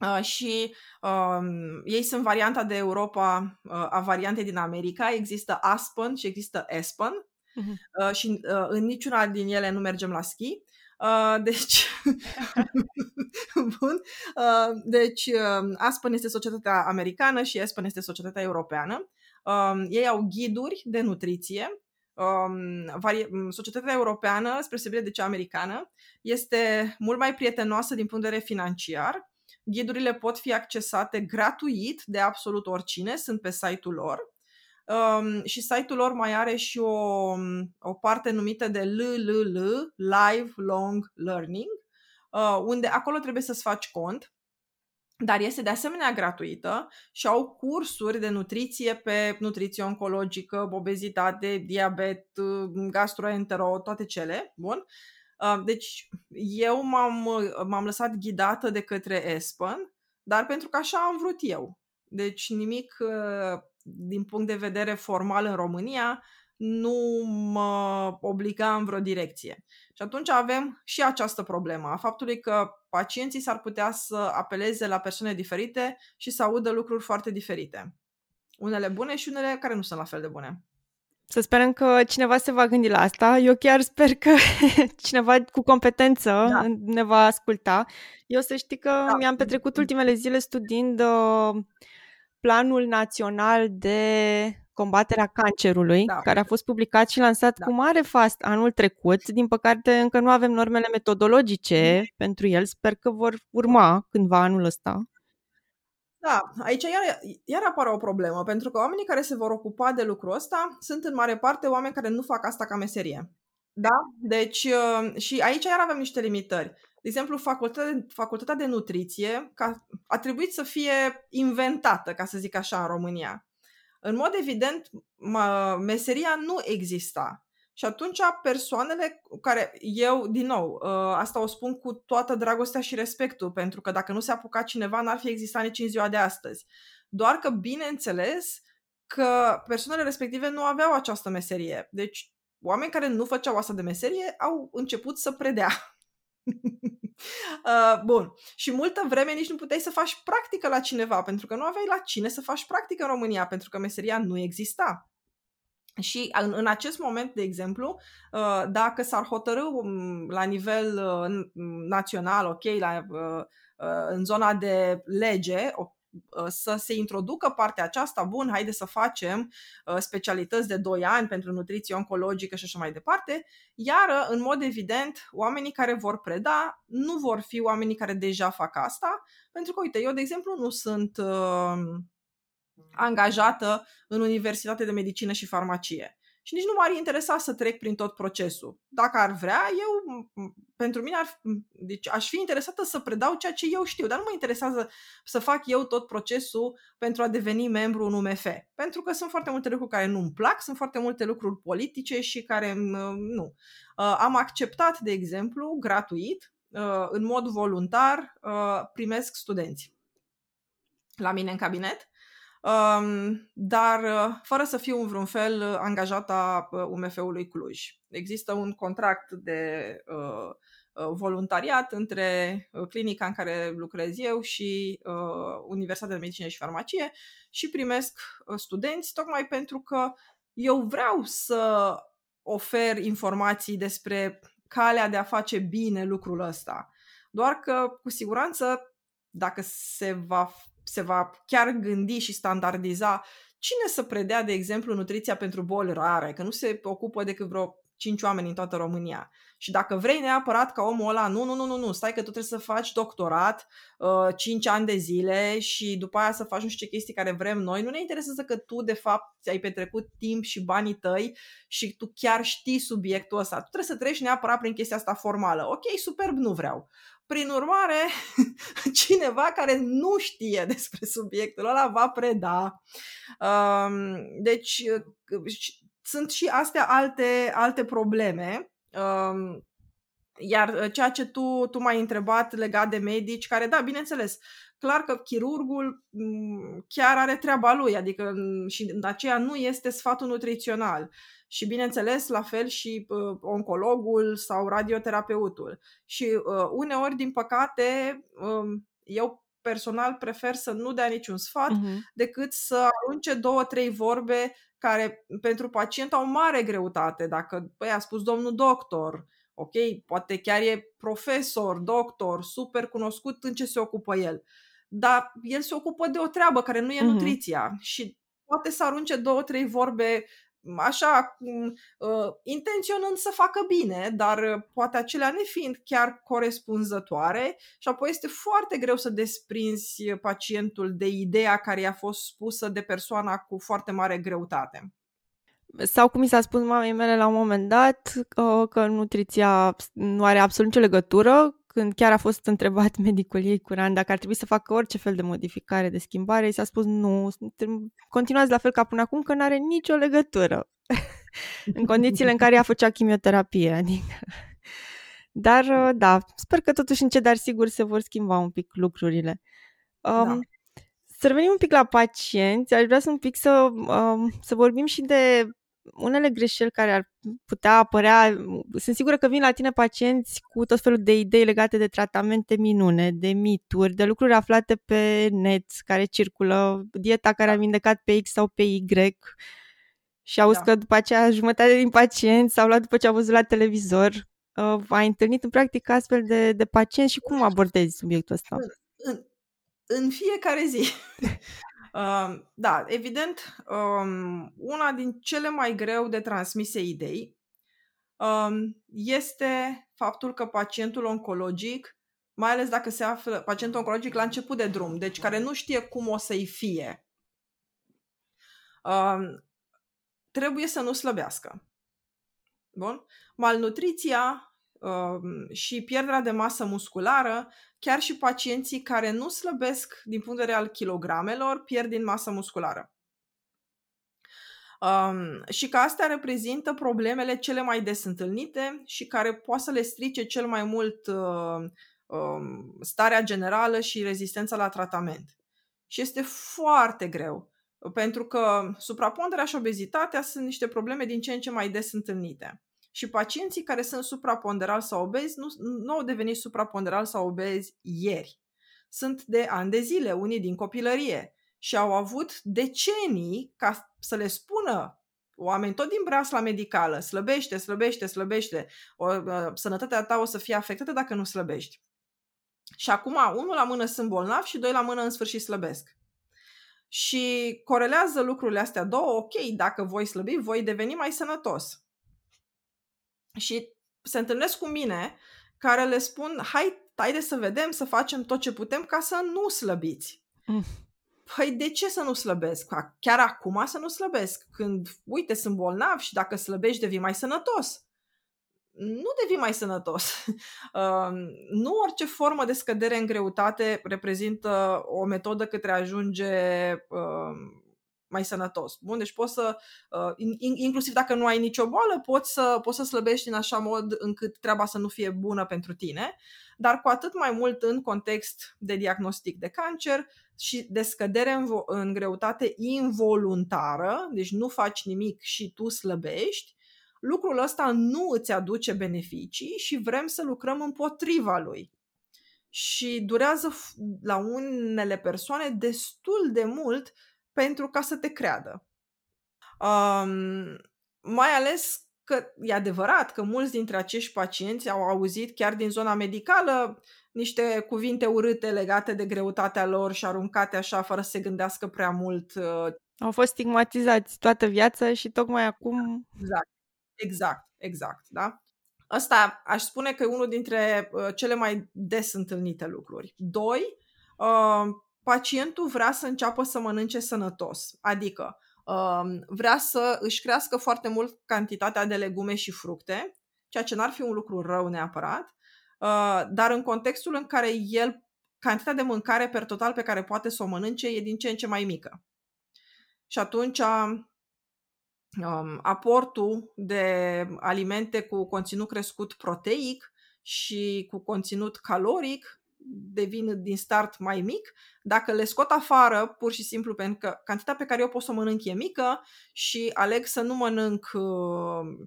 Uh, și uh, ei sunt varianta de Europa uh, a variantei din America. Există Aspen și există Aspen uh-huh. uh, și uh, în niciuna din ele nu mergem la schi. Uh, deci, [LAUGHS] bun. Uh, deci, uh, Aspen este societatea americană și Aspen este societatea europeană. Uh, ei au ghiduri de nutriție. Um, vari- societatea europeană, spre deosebire de cea americană, este mult mai prietenoasă din punct de vedere financiar Ghidurile pot fi accesate gratuit de absolut oricine, sunt pe site-ul lor. Um, și site-ul lor mai are și o, o parte numită de LLL, Live Long Learning, uh, unde acolo trebuie să-ți faci cont, dar este de asemenea gratuită și au cursuri de nutriție pe nutriție oncologică, obezitate, diabet, gastroentero, toate cele, bun? Uh, deci eu m-am, m-am lăsat ghidată de către Espen, dar pentru că așa am vrut eu. Deci nimic uh, din punct de vedere formal în România nu mă obliga în vreo direcție. Și atunci avem și această problemă a faptului că pacienții s-ar putea să apeleze la persoane diferite și să audă lucruri foarte diferite. Unele bune și unele care nu sunt la fel de bune. Să sperăm că cineva se va gândi la asta. Eu chiar sper că [LAUGHS] cineva cu competență da. ne va asculta. Eu să știi că da. mi-am petrecut ultimele zile studiind uh, Planul Național de combaterea cancerului, da. care a fost publicat și lansat da. cu mare fast anul trecut. Din păcate, încă nu avem normele metodologice mm. pentru el. Sper că vor urma cândva anul ăsta. Da, aici iar, iar apare o problemă, pentru că oamenii care se vor ocupa de lucrul ăsta sunt în mare parte oameni care nu fac asta ca meserie. Da? Deci, uh, și aici iar avem niște limitări. De exemplu, facultatea, facultatea de nutriție ca, a trebuit să fie inventată, ca să zic așa, în România. În mod evident, meseria nu exista. Și atunci persoanele care eu, din nou, ă, asta o spun cu toată dragostea și respectul, pentru că dacă nu se apuca cineva, n-ar fi existat nici în ziua de astăzi. Doar că, bineînțeles, că persoanele respective nu aveau această meserie. Deci, oameni care nu făceau asta de meserie au început să predea. [LAUGHS] uh, bun. Și multă vreme nici nu puteai să faci practică la cineva, pentru că nu aveai la cine să faci practică în România, pentru că meseria nu exista. Și în, în acest moment, de exemplu, uh, dacă s-ar hotărâ um, la nivel uh, național, ok, la, uh, în zona de lege, să se introducă partea aceasta, bun, haide să facem specialități de 2 ani pentru nutriție oncologică și așa mai departe, iar, în mod evident, oamenii care vor preda nu vor fi oamenii care deja fac asta, pentru că, uite, eu, de exemplu, nu sunt angajată în Universitate de Medicină și Farmacie. Și nici nu m-ar interesa să trec prin tot procesul. Dacă ar vrea, eu, pentru mine, ar, deci aș fi interesată să predau ceea ce eu știu, dar nu mă interesează să fac eu tot procesul pentru a deveni membru în UMF. Pentru că sunt foarte multe lucruri care nu-mi plac, sunt foarte multe lucruri politice și care nu. Uh, am acceptat, de exemplu, gratuit, uh, în mod voluntar, uh, primesc studenți la mine în cabinet Um, dar uh, fără să fiu în vreun fel uh, angajata UMF-ului uh, Cluj. Există un contract de uh, voluntariat între clinica în care lucrez eu și uh, Universitatea de Medicină și Farmacie și primesc studenți tocmai pentru că eu vreau să ofer informații despre calea de a face bine lucrul ăsta. Doar că, cu siguranță, dacă se va se va chiar gândi și standardiza cine să predea, de exemplu, nutriția pentru boli rare, că nu se ocupă decât vreo 5 oameni în toată România. Și dacă vrei neapărat ca omul ăla, nu, nu, nu, nu, nu, stai că tu trebuie să faci doctorat uh, 5 ani de zile și după aia să faci nu știu ce chestii care vrem noi, nu ne interesează că tu de fapt ți-ai petrecut timp și banii tăi și tu chiar știi subiectul ăsta. Tu trebuie să treci neapărat prin chestia asta formală. Ok, superb, nu vreau. Prin urmare, [LAUGHS] cineva care nu știe despre subiectul ăla va preda. Um, deci, sunt și astea alte, alte probleme. Um, iar ceea ce tu, tu m-ai întrebat legat de medici, care, da, bineînțeles, clar că chirurgul chiar are treaba lui, adică și de aceea nu este sfatul nutrițional și, bineînțeles, la fel și uh, oncologul sau radioterapeutul. Și uh, uneori, din păcate, uh, eu personal prefer să nu dea niciun sfat uh-huh. decât să arunce două, trei vorbe care pentru pacient au mare greutate. Dacă băi, a spus domnul doctor, ok, poate chiar e profesor, doctor, super cunoscut în ce se ocupă el. Dar el se ocupă de o treabă care nu e uh-huh. nutriția și poate să arunce două, trei vorbe așa, uh, intenționând să facă bine, dar uh, poate acelea nefiind chiar corespunzătoare și apoi este foarte greu să desprinzi pacientul de ideea care i-a fost spusă de persoana cu foarte mare greutate. Sau cum mi s-a spus mamei mele la un moment dat, uh, că nutriția nu are absolut nicio legătură când chiar a fost întrebat [LAUGHS] medicul ei curant dacă ar trebui să facă orice fel de modificare, de schimbare, i s-a spus nu, continuați la fel ca până acum, că nu are nicio legătură. [LAUGHS] în condițiile în care ea făcea chimioterapie. Adică. Dar, uh, da, sper că totuși încet, dar sigur se vor schimba un pic lucrurile. Um, da. Să revenim un pic la pacienți, aș vrea să un pic să, um, să vorbim și de unele greșeli care ar putea apărea, sunt sigură că vin la tine pacienți cu tot felul de idei legate de tratamente minune, de mituri, de lucruri aflate pe net care circulă, dieta care a vindecat pe X sau pe Y și auzi da. că după aceea jumătate din pacienți s-au luat după ce au văzut la televizor. Uh, ai întâlnit în practică astfel de, de pacienți și cum abordezi subiectul ăsta? În, în, în fiecare zi. [LAUGHS] da, evident, um, una din cele mai greu de transmise idei um, este faptul că pacientul oncologic, mai ales dacă se află pacientul oncologic la început de drum, deci care nu știe cum o să-i fie, um, trebuie să nu slăbească. Bun? Malnutriția Um, și pierderea de masă musculară, chiar și pacienții care nu slăbesc din punct de vedere al kilogramelor, pierd din masă musculară. Um, și că astea reprezintă problemele cele mai des întâlnite și care poate să le strice cel mai mult uh, um, starea generală și rezistența la tratament. Și este foarte greu, pentru că supraponderea și obezitatea sunt niște probleme din ce în ce mai des întâlnite și pacienții care sunt supraponderal sau obezi nu, nu au devenit supraponderal sau obezi ieri. Sunt de ani de zile, unii din copilărie și au avut decenii ca să le spună oameni tot din breasla medicală, slăbește, slăbește, slăbește, o, uh, sănătatea ta o să fie afectată dacă nu slăbești. Și acum, unul la mână sunt bolnav și doi la mână în sfârșit slăbesc. Și corelează lucrurile astea două, ok, dacă voi slăbi, voi deveni mai sănătos și se întâlnesc cu mine care le spun, hai, haide să vedem, să facem tot ce putem ca să nu slăbiți. Mm. Păi de ce să nu slăbesc? Chiar acum să nu slăbesc? Când, uite, sunt bolnav și dacă slăbești devii mai sănătos. Nu devii mai sănătos. [LAUGHS] Uh, nu orice formă de scădere în greutate reprezintă o metodă către a ajunge uh, mai sănătos. Bun, deci poți să, uh, inclusiv dacă nu ai nicio boală, poți să, poți să slăbești în așa mod încât treaba să nu fie bună pentru tine, dar cu atât mai mult în context de diagnostic de cancer și de scădere în, în greutate involuntară, deci nu faci nimic și tu slăbești, lucrul ăsta nu îți aduce beneficii și vrem să lucrăm împotriva lui. Și durează la unele persoane destul de mult pentru ca să te creadă. Um, mai ales că e adevărat că mulți dintre acești pacienți au auzit chiar din zona medicală niște cuvinte urâte legate de greutatea lor și aruncate așa fără să se gândească prea mult. Uh, au fost stigmatizați toată viața și tocmai acum... Exact, exact, exact, da? Asta aș spune că e unul dintre uh, cele mai des întâlnite lucruri. Doi, uh, pacientul vrea să înceapă să mănânce sănătos, adică um, vrea să își crească foarte mult cantitatea de legume și fructe, ceea ce n-ar fi un lucru rău neapărat, uh, dar în contextul în care el, cantitatea de mâncare per total pe care poate să o mănânce e din ce în ce mai mică. Și atunci um, aportul de alimente cu conținut crescut proteic și cu conținut caloric devin din start mai mic, dacă le scot afară, pur și simplu pentru că cantitatea pe care eu pot să o mănânc e mică și aleg să nu mănânc uh,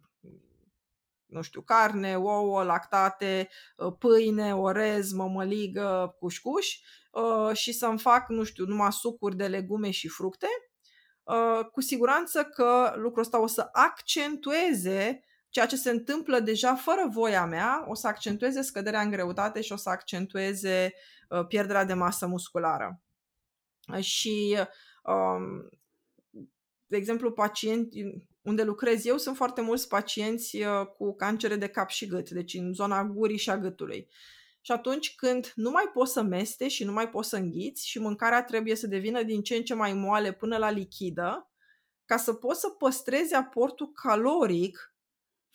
nu știu, carne, ouă, lactate, uh, pâine, orez, mămăligă, cușcuș uh, și să-mi fac, nu știu, numai sucuri de legume și fructe, cu siguranță că lucrul ăsta o să accentueze ceea ce se întâmplă deja fără voia mea o să accentueze scăderea în greutate și o să accentueze uh, pierderea de masă musculară. Și, um, de exemplu, pacienți, unde lucrez eu, sunt foarte mulți pacienți uh, cu cancere de cap și gât, deci în zona gurii și a gâtului. Și atunci când nu mai poți să meste și nu mai poți să înghiți și mâncarea trebuie să devină din ce în ce mai moale până la lichidă, ca să poți să păstrezi aportul caloric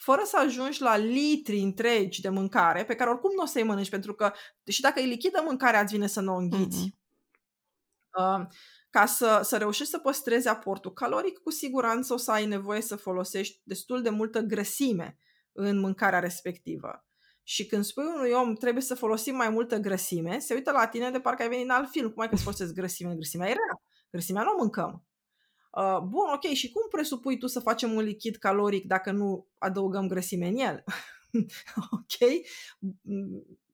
fără să ajungi la litri întregi de mâncare, pe care oricum nu o să-i mănânci, pentru că și dacă e lichidă mâncarea, îți vine să nu o înghiți. Mm-hmm. Uh, ca să, să reușești să păstrezi aportul caloric, cu siguranță o să ai nevoie să folosești destul de multă grăsime în mâncarea respectivă. și când spui unui om trebuie să folosim mai multă grăsime, se uită la tine de parcă ai venit în alt film. Cum ai că să folosesc grăsime? Grăsimea e rea. Grăsimea nu o mâncăm. Uh, bun, ok, și cum presupui tu să facem un lichid caloric dacă nu adăugăm grăsime în el? [LAUGHS] ok?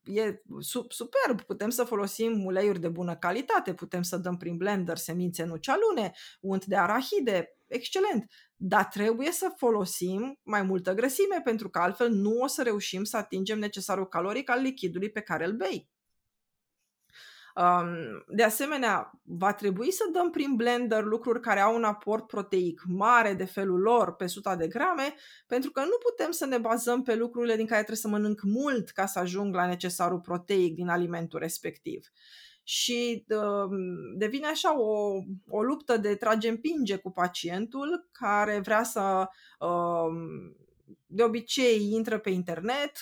E superb, putem să folosim uleiuri de bună calitate, putem să dăm prin blender semințe nucealune, unt de arahide, excelent, dar trebuie să folosim mai multă grăsime pentru că altfel nu o să reușim să atingem necesarul caloric al lichidului pe care îl bei. De asemenea, va trebui să dăm prin blender lucruri care au un aport proteic mare de felul lor pe 100 de grame, pentru că nu putem să ne bazăm pe lucrurile din care trebuie să mănânc mult ca să ajung la necesarul proteic din alimentul respectiv. Și devine așa o, o luptă de trage-împinge cu pacientul care vrea să de obicei intră pe internet.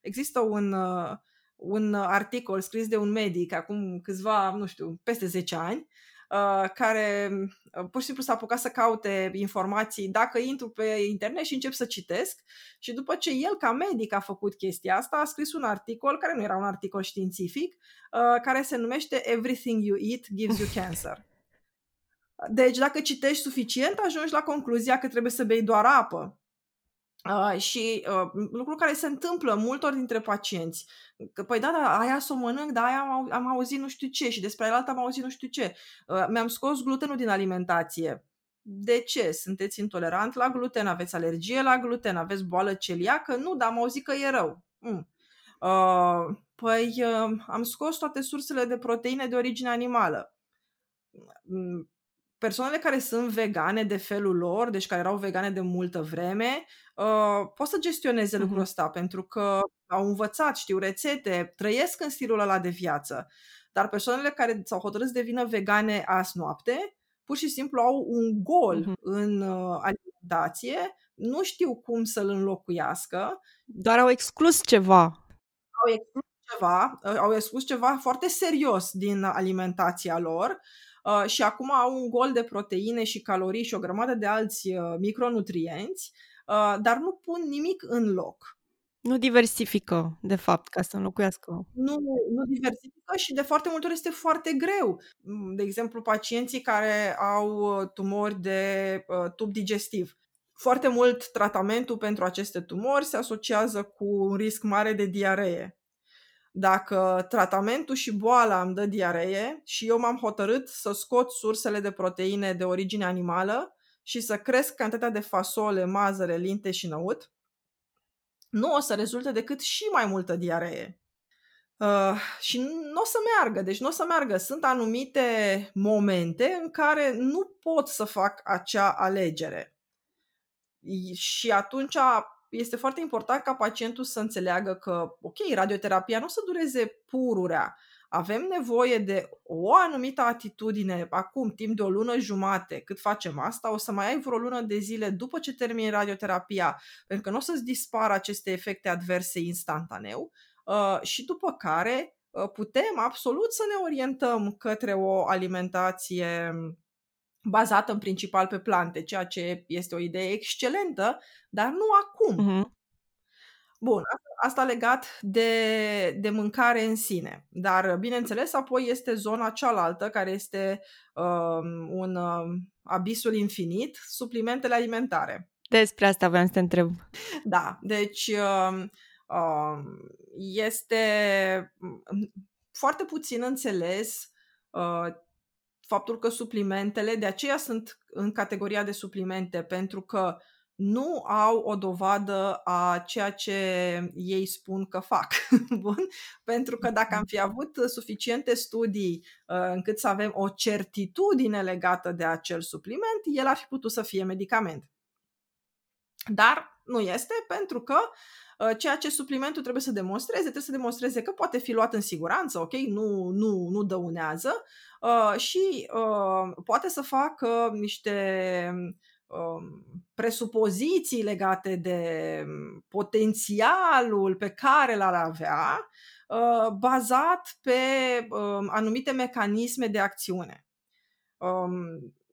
Există un un articol scris de un medic acum câțiva, nu știu, peste 10 ani, uh, care uh, pur și simplu s-a apucat să caute informații dacă intru pe internet și încep să citesc și după ce el ca medic a făcut chestia asta, a scris un articol care nu era un articol științific, uh, care se numește Everything you eat gives you cancer. [LAUGHS] Deci dacă citești suficient, ajungi la concluzia că trebuie să bei doar apă. Uh, și uh, lucru care se întâmplă multor dintre pacienți. Că, păi da, da, aia să o mănânc, dar aia am, am auzit nu știu ce și despre aia am auzit nu știu ce. Uh, mi-am scos glutenul din alimentație. De ce? Sunteți intolerant la gluten? Aveți alergie la gluten? Aveți boală celiacă? Nu, dar am auzit că e rău. Mm. Uh, păi uh, am scos toate sursele de proteine de origine animală. Mm, persoanele care sunt vegane de felul lor, deci care erau vegane de multă vreme, uh, pot să gestioneze uh-huh. lucrul ăsta pentru că au învățat, știu rețete, trăiesc în stilul ăla de viață. Dar persoanele care s-au hotărât să devină vegane azi noapte, pur și simplu au un gol uh-huh. în uh, alimentație, nu știu cum să-l înlocuiască. Doar au exclus ceva. Au exclus ceva, uh, au exclus ceva foarte serios din alimentația lor uh, și acum au un gol de proteine și calorii și o grămadă de alți uh, micronutrienți, uh, dar nu pun nimic în loc. Nu diversifică, de fapt, ca să înlocuiască. Nu, nu diversifică și de foarte multe ori este foarte greu. Mm, de exemplu, pacienții care au uh, tumori de uh, tub digestiv. Foarte mult tratamentul pentru aceste tumori se asociază cu un risc mare de diaree. Dacă tratamentul și boala îmi dă diaree și eu m-am hotărât să scot sursele de proteine de origine animală și să cresc cantitatea de fasole, mazăre, linte și năut, nu o să rezulte decât și mai multă diaree. Uh, și nu o să meargă, deci nu o să meargă. Sunt anumite momente în care nu pot să fac acea alegere. Și atunci este foarte important ca pacientul să înțeleagă că, ok, radioterapia nu o să dureze pururea, avem nevoie de o anumită atitudine acum, timp de o lună jumate, cât facem asta, o să mai ai vreo lună de zile după ce termini radioterapia, pentru că nu o să-ți dispară aceste efecte adverse instantaneu uh, și după care uh, putem absolut să ne orientăm către o alimentație bazată în principal pe plante, ceea ce este o idee excelentă, dar nu acum. Uh-huh. Bun, asta legat de, de mâncare în sine. Dar, bineînțeles, apoi este zona cealaltă, care este um, un um, abisul infinit, suplimentele alimentare. Despre asta vreau să te întreb. Da, deci um, um, este foarte puțin înțeles uh, faptul că suplimentele, de aceea sunt în categoria de suplimente, pentru că nu au o dovadă a ceea ce ei spun că fac. [LAUGHS] Bun? Pentru că dacă am fi avut suficiente studii uh, încât să avem o certitudine legată de acel supliment, el ar fi putut să fie medicament. Dar nu este pentru că uh, ceea ce suplimentul trebuie să demonstreze, trebuie să demonstreze că poate fi luat în siguranță, ok, nu, nu, nu dăunează uh, și poate să facă niște Um, presupoziții legate de um, potențialul pe care l-ar avea, uh, bazat pe um, anumite mecanisme de acțiune.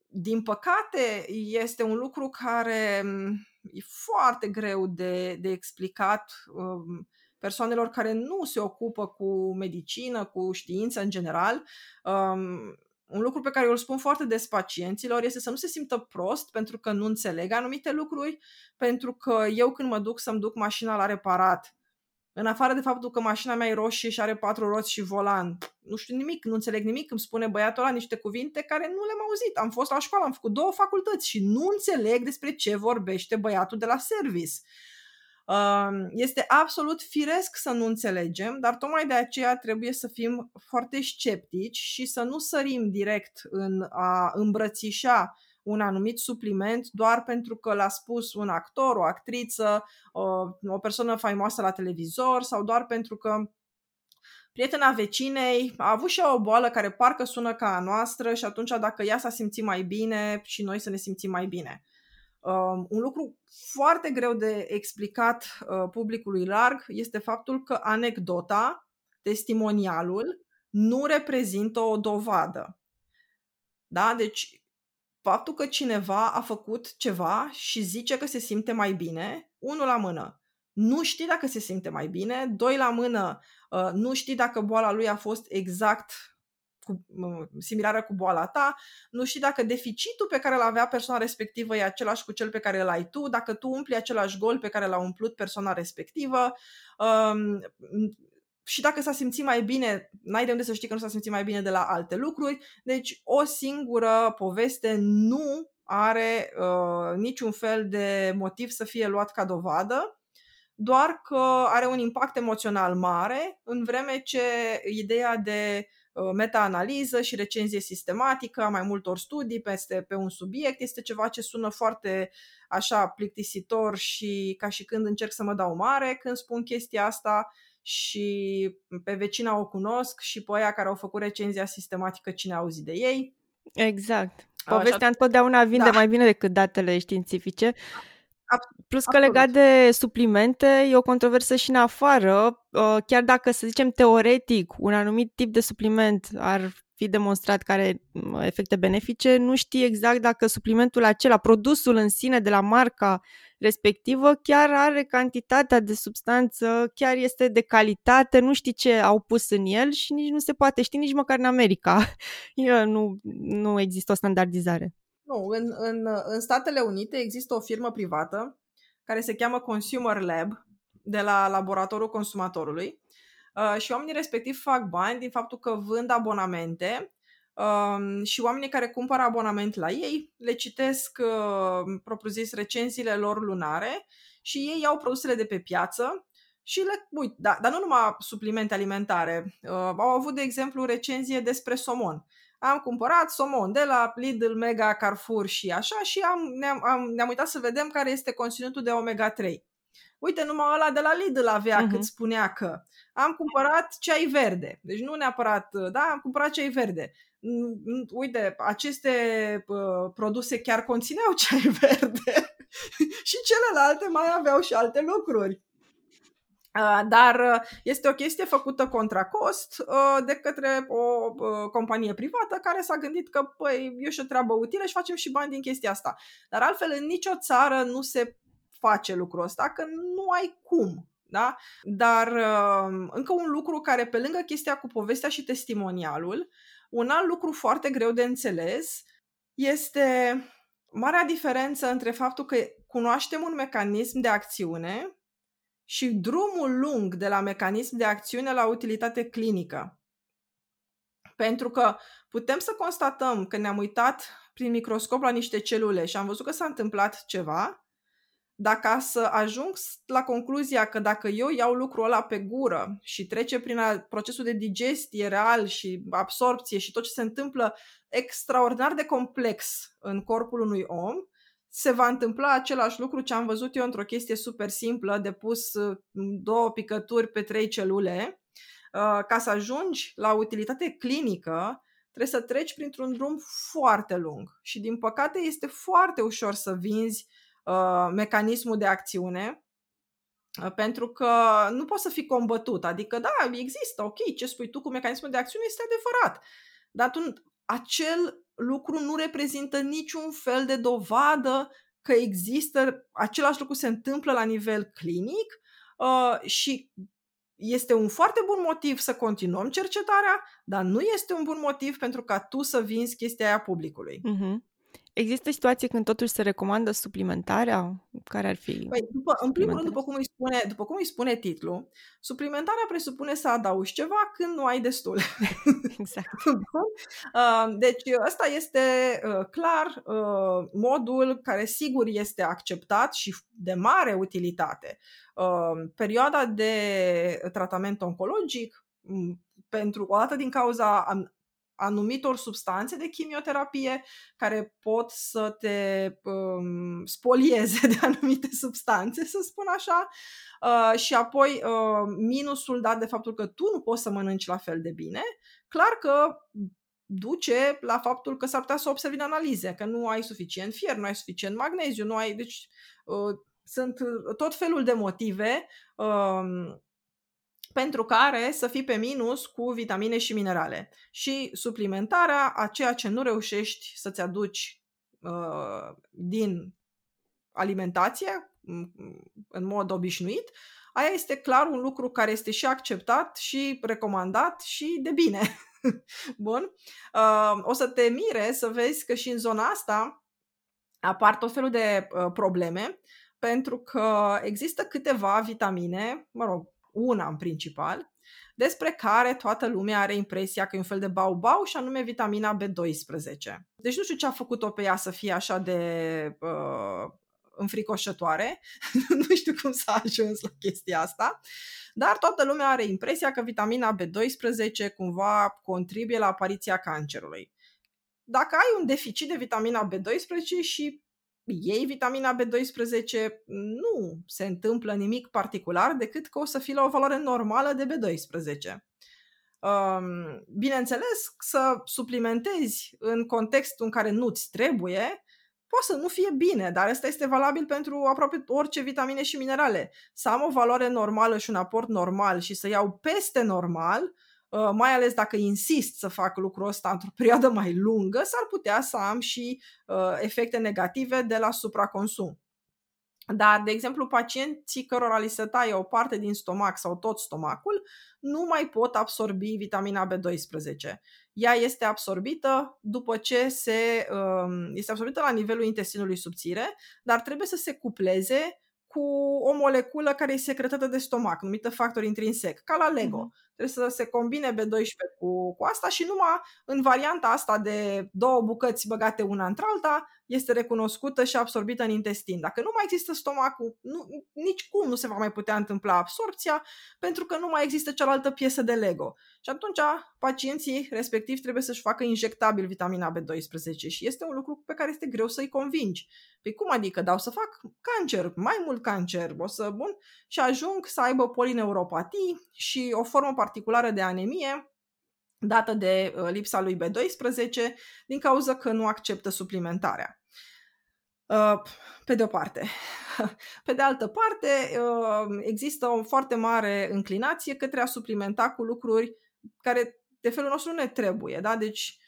din păcate, este un lucru care mm, e foarte greu de, de explicat um, persoanelor care nu se ocupă cu medicină, cu știință în general. Um, un lucru pe care eu îl spun foarte des pacienților este să nu se simtă prost pentru că nu înțeleg anumite lucruri, pentru că eu când mă duc să-mi duc mașina la reparat, în afară de faptul că mașina mea e roșie și are patru roți și volan, nu știu nimic, nu înțeleg nimic, îmi spune băiatul ăla niște cuvinte care nu le-am auzit. Am fost la școală, am făcut două facultăți și nu înțeleg despre ce vorbește băiatul de la service. Este absolut firesc să nu înțelegem, dar tocmai de aceea trebuie să fim foarte sceptici și să nu sărim direct în a îmbrățișa un anumit supliment doar pentru că l-a spus un actor, o actriță, o, o persoană faimoasă la televizor sau doar pentru că prietena vecinei a avut și ea o boală care parcă sună ca a noastră și atunci dacă ea s-a simțit mai bine și noi să ne simțim mai bine. Um, un lucru foarte greu de explicat uh, publicului larg este faptul că anecdota, testimonialul, nu reprezintă o dovadă. Da? Deci, faptul că cineva a făcut ceva și zice că se simte mai bine, unul la mână. Nu știi dacă se simte mai bine, doi la mână, uh, nu știi dacă boala lui a fost exact cu, similară cu boala ta, nu știi dacă deficitul pe care îl avea persoana respectivă e același cu cel pe care îl ai tu, dacă tu umpli același gol pe care l-a umplut persoana respectivă um, și dacă s-a simțit mai bine, n-ai de unde să știi că nu s-a simțit mai bine de la alte lucruri, deci o singură poveste nu are uh, niciun fel de motiv să fie luat ca dovadă, doar că are un impact emoțional mare, în vreme ce ideea de Uh, meta-analiză și recenzie sistematică a mai multor studii peste pe un subiect. Este ceva ce sună foarte așa plictisitor și ca și când încerc să mă dau mare când spun chestia asta și pe vecina o cunosc și pe aia care au făcut recenzia sistematică cine a auzit de ei. Exact. Povestea Așa, întotdeauna vinde da. mai bine decât datele științifice. Plus că Absolut. legat de suplimente, e o controversă și în afară. Uh, chiar dacă, să zicem, teoretic, un anumit tip de supliment ar fi demonstrat că are uh, efecte benefice, nu știi exact dacă suplimentul acela, produsul în sine de la marca respectivă, chiar are cantitatea de substanță, chiar este de calitate, nu știi ce au pus în el și nici nu se poate ști nici măcar în America. [LAUGHS] nu, nu există o standardizare. Nu, în, în, în Statele Unite există o firmă privată care se cheamă Consumer Lab de la laboratorul consumatorului uh, și oamenii respectiv fac bani din faptul că vând abonamente uh, și oamenii care cumpără abonament la ei le citesc, uh, propriu-zis, recenziile lor lunare și ei iau produsele de pe piață și le uit, da, dar nu numai suplimente alimentare. Uh, au avut, de exemplu, recenzie despre somon am cumpărat somon de la Lidl, Mega, Carrefour și așa și am, ne-am, am, ne-am uitat să vedem care este conținutul de omega-3. Uite, numai ăla de la Lidl avea uh-huh. cât spunea că am cumpărat ceai verde. Deci nu neapărat, da, am cumpărat ceai verde. Uite, aceste uh, produse chiar conțineau [LAUGHS] ceai verde și celelalte mai aveau și alte lucruri. Uh, dar uh, este o chestie făcută contra cost uh, de către o companie privată care s-a gândit că păi, e și o treabă utilă și facem și bani din chestia asta. Dar altfel în nicio țară nu se face lucrul ăsta, că nu ai cum. Da? Dar încă un lucru care pe lângă chestia cu povestea și testimonialul, un alt lucru foarte greu de înțeles este marea diferență între faptul că cunoaștem un mecanism de acțiune și drumul lung de la mecanism de acțiune la utilitate clinică. Pentru că putem să constatăm că ne-am uitat prin microscop la niște celule și am văzut că s-a întâmplat ceva, dar ca să ajung la concluzia că dacă eu iau lucrul ăla pe gură și trece prin procesul de digestie real și absorpție și tot ce se întâmplă extraordinar de complex în corpul unui om, se va întâmpla același lucru ce am văzut eu într-o chestie super simplă de pus uh, două picături pe trei celule. Uh, ca să ajungi la utilitate clinică, trebuie să treci printr-un drum foarte lung și din păcate este foarte ușor să vinzi uh, mecanismul de acțiune pentru că nu poți să fii combătut. Adică, da, există, ok, ce spui tu cu mecanismul de acțiune este adevărat. Dar tu, acel lucru nu reprezintă niciun fel de dovadă că există, același lucru se întâmplă la nivel clinic uh, și este un foarte bun motiv să continuăm cercetarea, dar nu este un bun motiv pentru ca tu să vinzi chestia aia publicului. Uh-huh. Există situații când totuși se recomandă suplimentarea? Care ar fi? Păi, după, în primul rând, după cum, îi spune, după cum îi spune titlul, suplimentarea presupune să adaugi ceva când nu ai destul. [LAUGHS] exact. [LAUGHS] Uh, deci ăsta este uh, clar uh, modul care sigur este acceptat și de mare utilitate. Perioada de tratament oncologic pentru o dată din cauza anumitor substanțe de chimioterapie care pot să te um, spolieze de anumite [LAUGHS] substanțe, să spun așa, uh, și apoi uh, minusul dat de faptul că tu nu poți să mănânci la fel de bine, clar că duce la faptul că s-ar putea să observi în analize, că nu ai suficient fier, nu ai suficient magneziu, nu ai... Deci uh, sunt tot felul de motive uh, pentru care să fii pe minus cu vitamine și minerale. Și suplimentarea a ceea ce nu reușești să-ți aduci uh, din alimentație în mod obișnuit, aia este clar un lucru care este și acceptat și recomandat și de bine. [LAUGHS] Bun. Uh, o să te mire să vezi că și în zona asta apar tot felul de uh, probleme pentru că există câteva vitamine, mă rog, una în principal, despre care toată lumea are impresia că e un fel de bau-bau și anume vitamina B12. Deci nu știu ce a făcut-o pe ea să fie așa de uh, înfricoșătoare, [LAUGHS] nu știu cum s-a ajuns la chestia asta, dar toată lumea are impresia că vitamina B12 cumva contribuie la apariția cancerului. Dacă ai un deficit de vitamina B12 și iei vitamina B12, nu se întâmplă nimic particular decât că o să fii la o valoare normală de B12. Um, bineînțeles, să suplimentezi în contextul în care nu-ți trebuie, poate să nu fie bine, dar asta este valabil pentru aproape orice vitamine și minerale. Să am o valoare normală și un aport normal și să iau peste normal, Uh, mai ales dacă insist să fac lucrul ăsta într-o perioadă mai lungă, s-ar putea să am și uh, efecte negative de la supraconsum. Dar, de exemplu, pacienții cărora li se taie o parte din stomac sau tot stomacul nu mai pot absorbi vitamina B12. Ea este absorbită după ce se um, este absorbită la nivelul intestinului subțire, dar trebuie să se cupleze cu o moleculă care e secretată de stomac, numită factor intrinsec, ca la Lego. Uh-huh. Trebuie să se combine B12 cu, cu asta și numai în varianta asta de două bucăți băgate una între alta este recunoscută și absorbită în intestin. Dacă nu mai există stomacul, nu, nici cum nu se va mai putea întâmpla absorpția pentru că nu mai există cealaltă piesă de Lego. Și atunci pacienții respectiv trebuie să-și facă injectabil vitamina B12 și este un lucru pe care este greu să-i convingi. Păi cum adică? Dau să fac cancer, mai mult cancer, o să, bun, și ajung să aibă polineuropatii și o formă particulară de anemie dată de uh, lipsa lui B12 din cauza că nu acceptă suplimentarea. Uh, pe de o parte. [LAUGHS] Pe de altă parte, uh, există o foarte mare înclinație către a suplimenta cu lucruri care de felul nostru nu ne trebuie. Da? Deci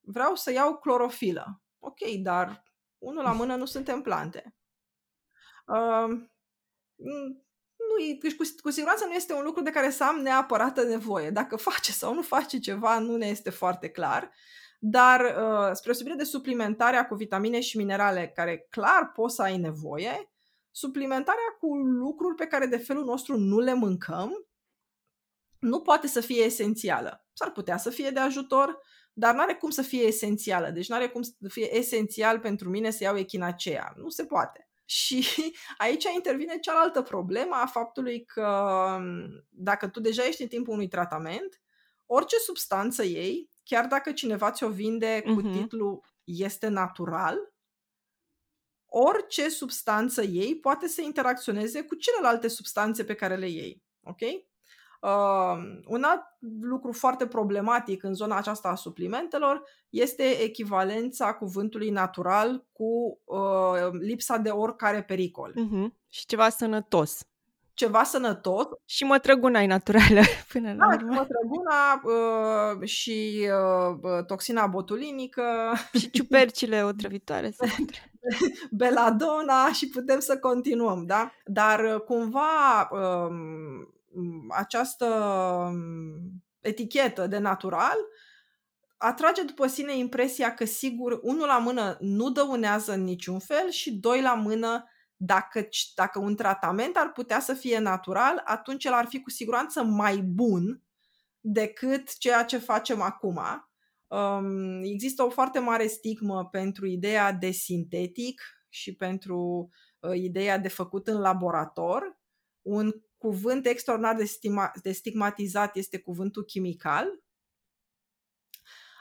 vreau să iau clorofilă. Ok, dar unul la mână nu suntem plante. Uh, nu, deci cu, cu siguranță nu este un lucru de care să am neapărat nevoie. Dacă face sau nu face ceva, nu ne este foarte clar. Dar, uh, spre osebire de suplimentarea cu vitamine și minerale, care clar poți să ai nevoie, suplimentarea cu lucruri pe care de felul nostru nu le mâncăm, nu poate să fie esențială. S-ar putea să fie de ajutor, dar nu are cum să fie esențială. Deci nu are cum să fie esențial pentru mine să iau echinacea. Nu se poate. [LAUGHS] Și aici intervine cealaltă problemă a faptului că dacă tu deja ești în timpul unui tratament, orice substanță ei, chiar dacă cineva ți-o vinde cu uh-huh. titlul este natural, orice substanță ei poate să interacționeze cu celelalte substanțe pe care le iei. Ok? Uh, un alt lucru foarte problematic în zona aceasta a suplimentelor este echivalența cuvântului natural cu uh, lipsa de oricare pericol. Uh-huh. Și ceva sănătos. Ceva sănătos. Și mătrăguna e naturală [LAUGHS] până la Da, urmă. mătrăguna uh, și uh, toxina botulinică, Și ciupercile otrăvitoare. [LAUGHS] sunt otrăvitoare. beladona și putem să continuăm, da? Dar uh, cumva um, această um, etichetă de natural atrage după sine impresia că sigur, unul la mână nu dăunează în niciun fel și doi la mână dacă, dacă un tratament ar putea să fie natural, atunci el ar fi cu siguranță mai bun decât ceea ce facem acum. Um, există o foarte mare stigmă pentru ideea de sintetic și pentru uh, ideea de făcut în laborator. Un cuvânt extraordinar de, stima, de stigmatizat este cuvântul chimical.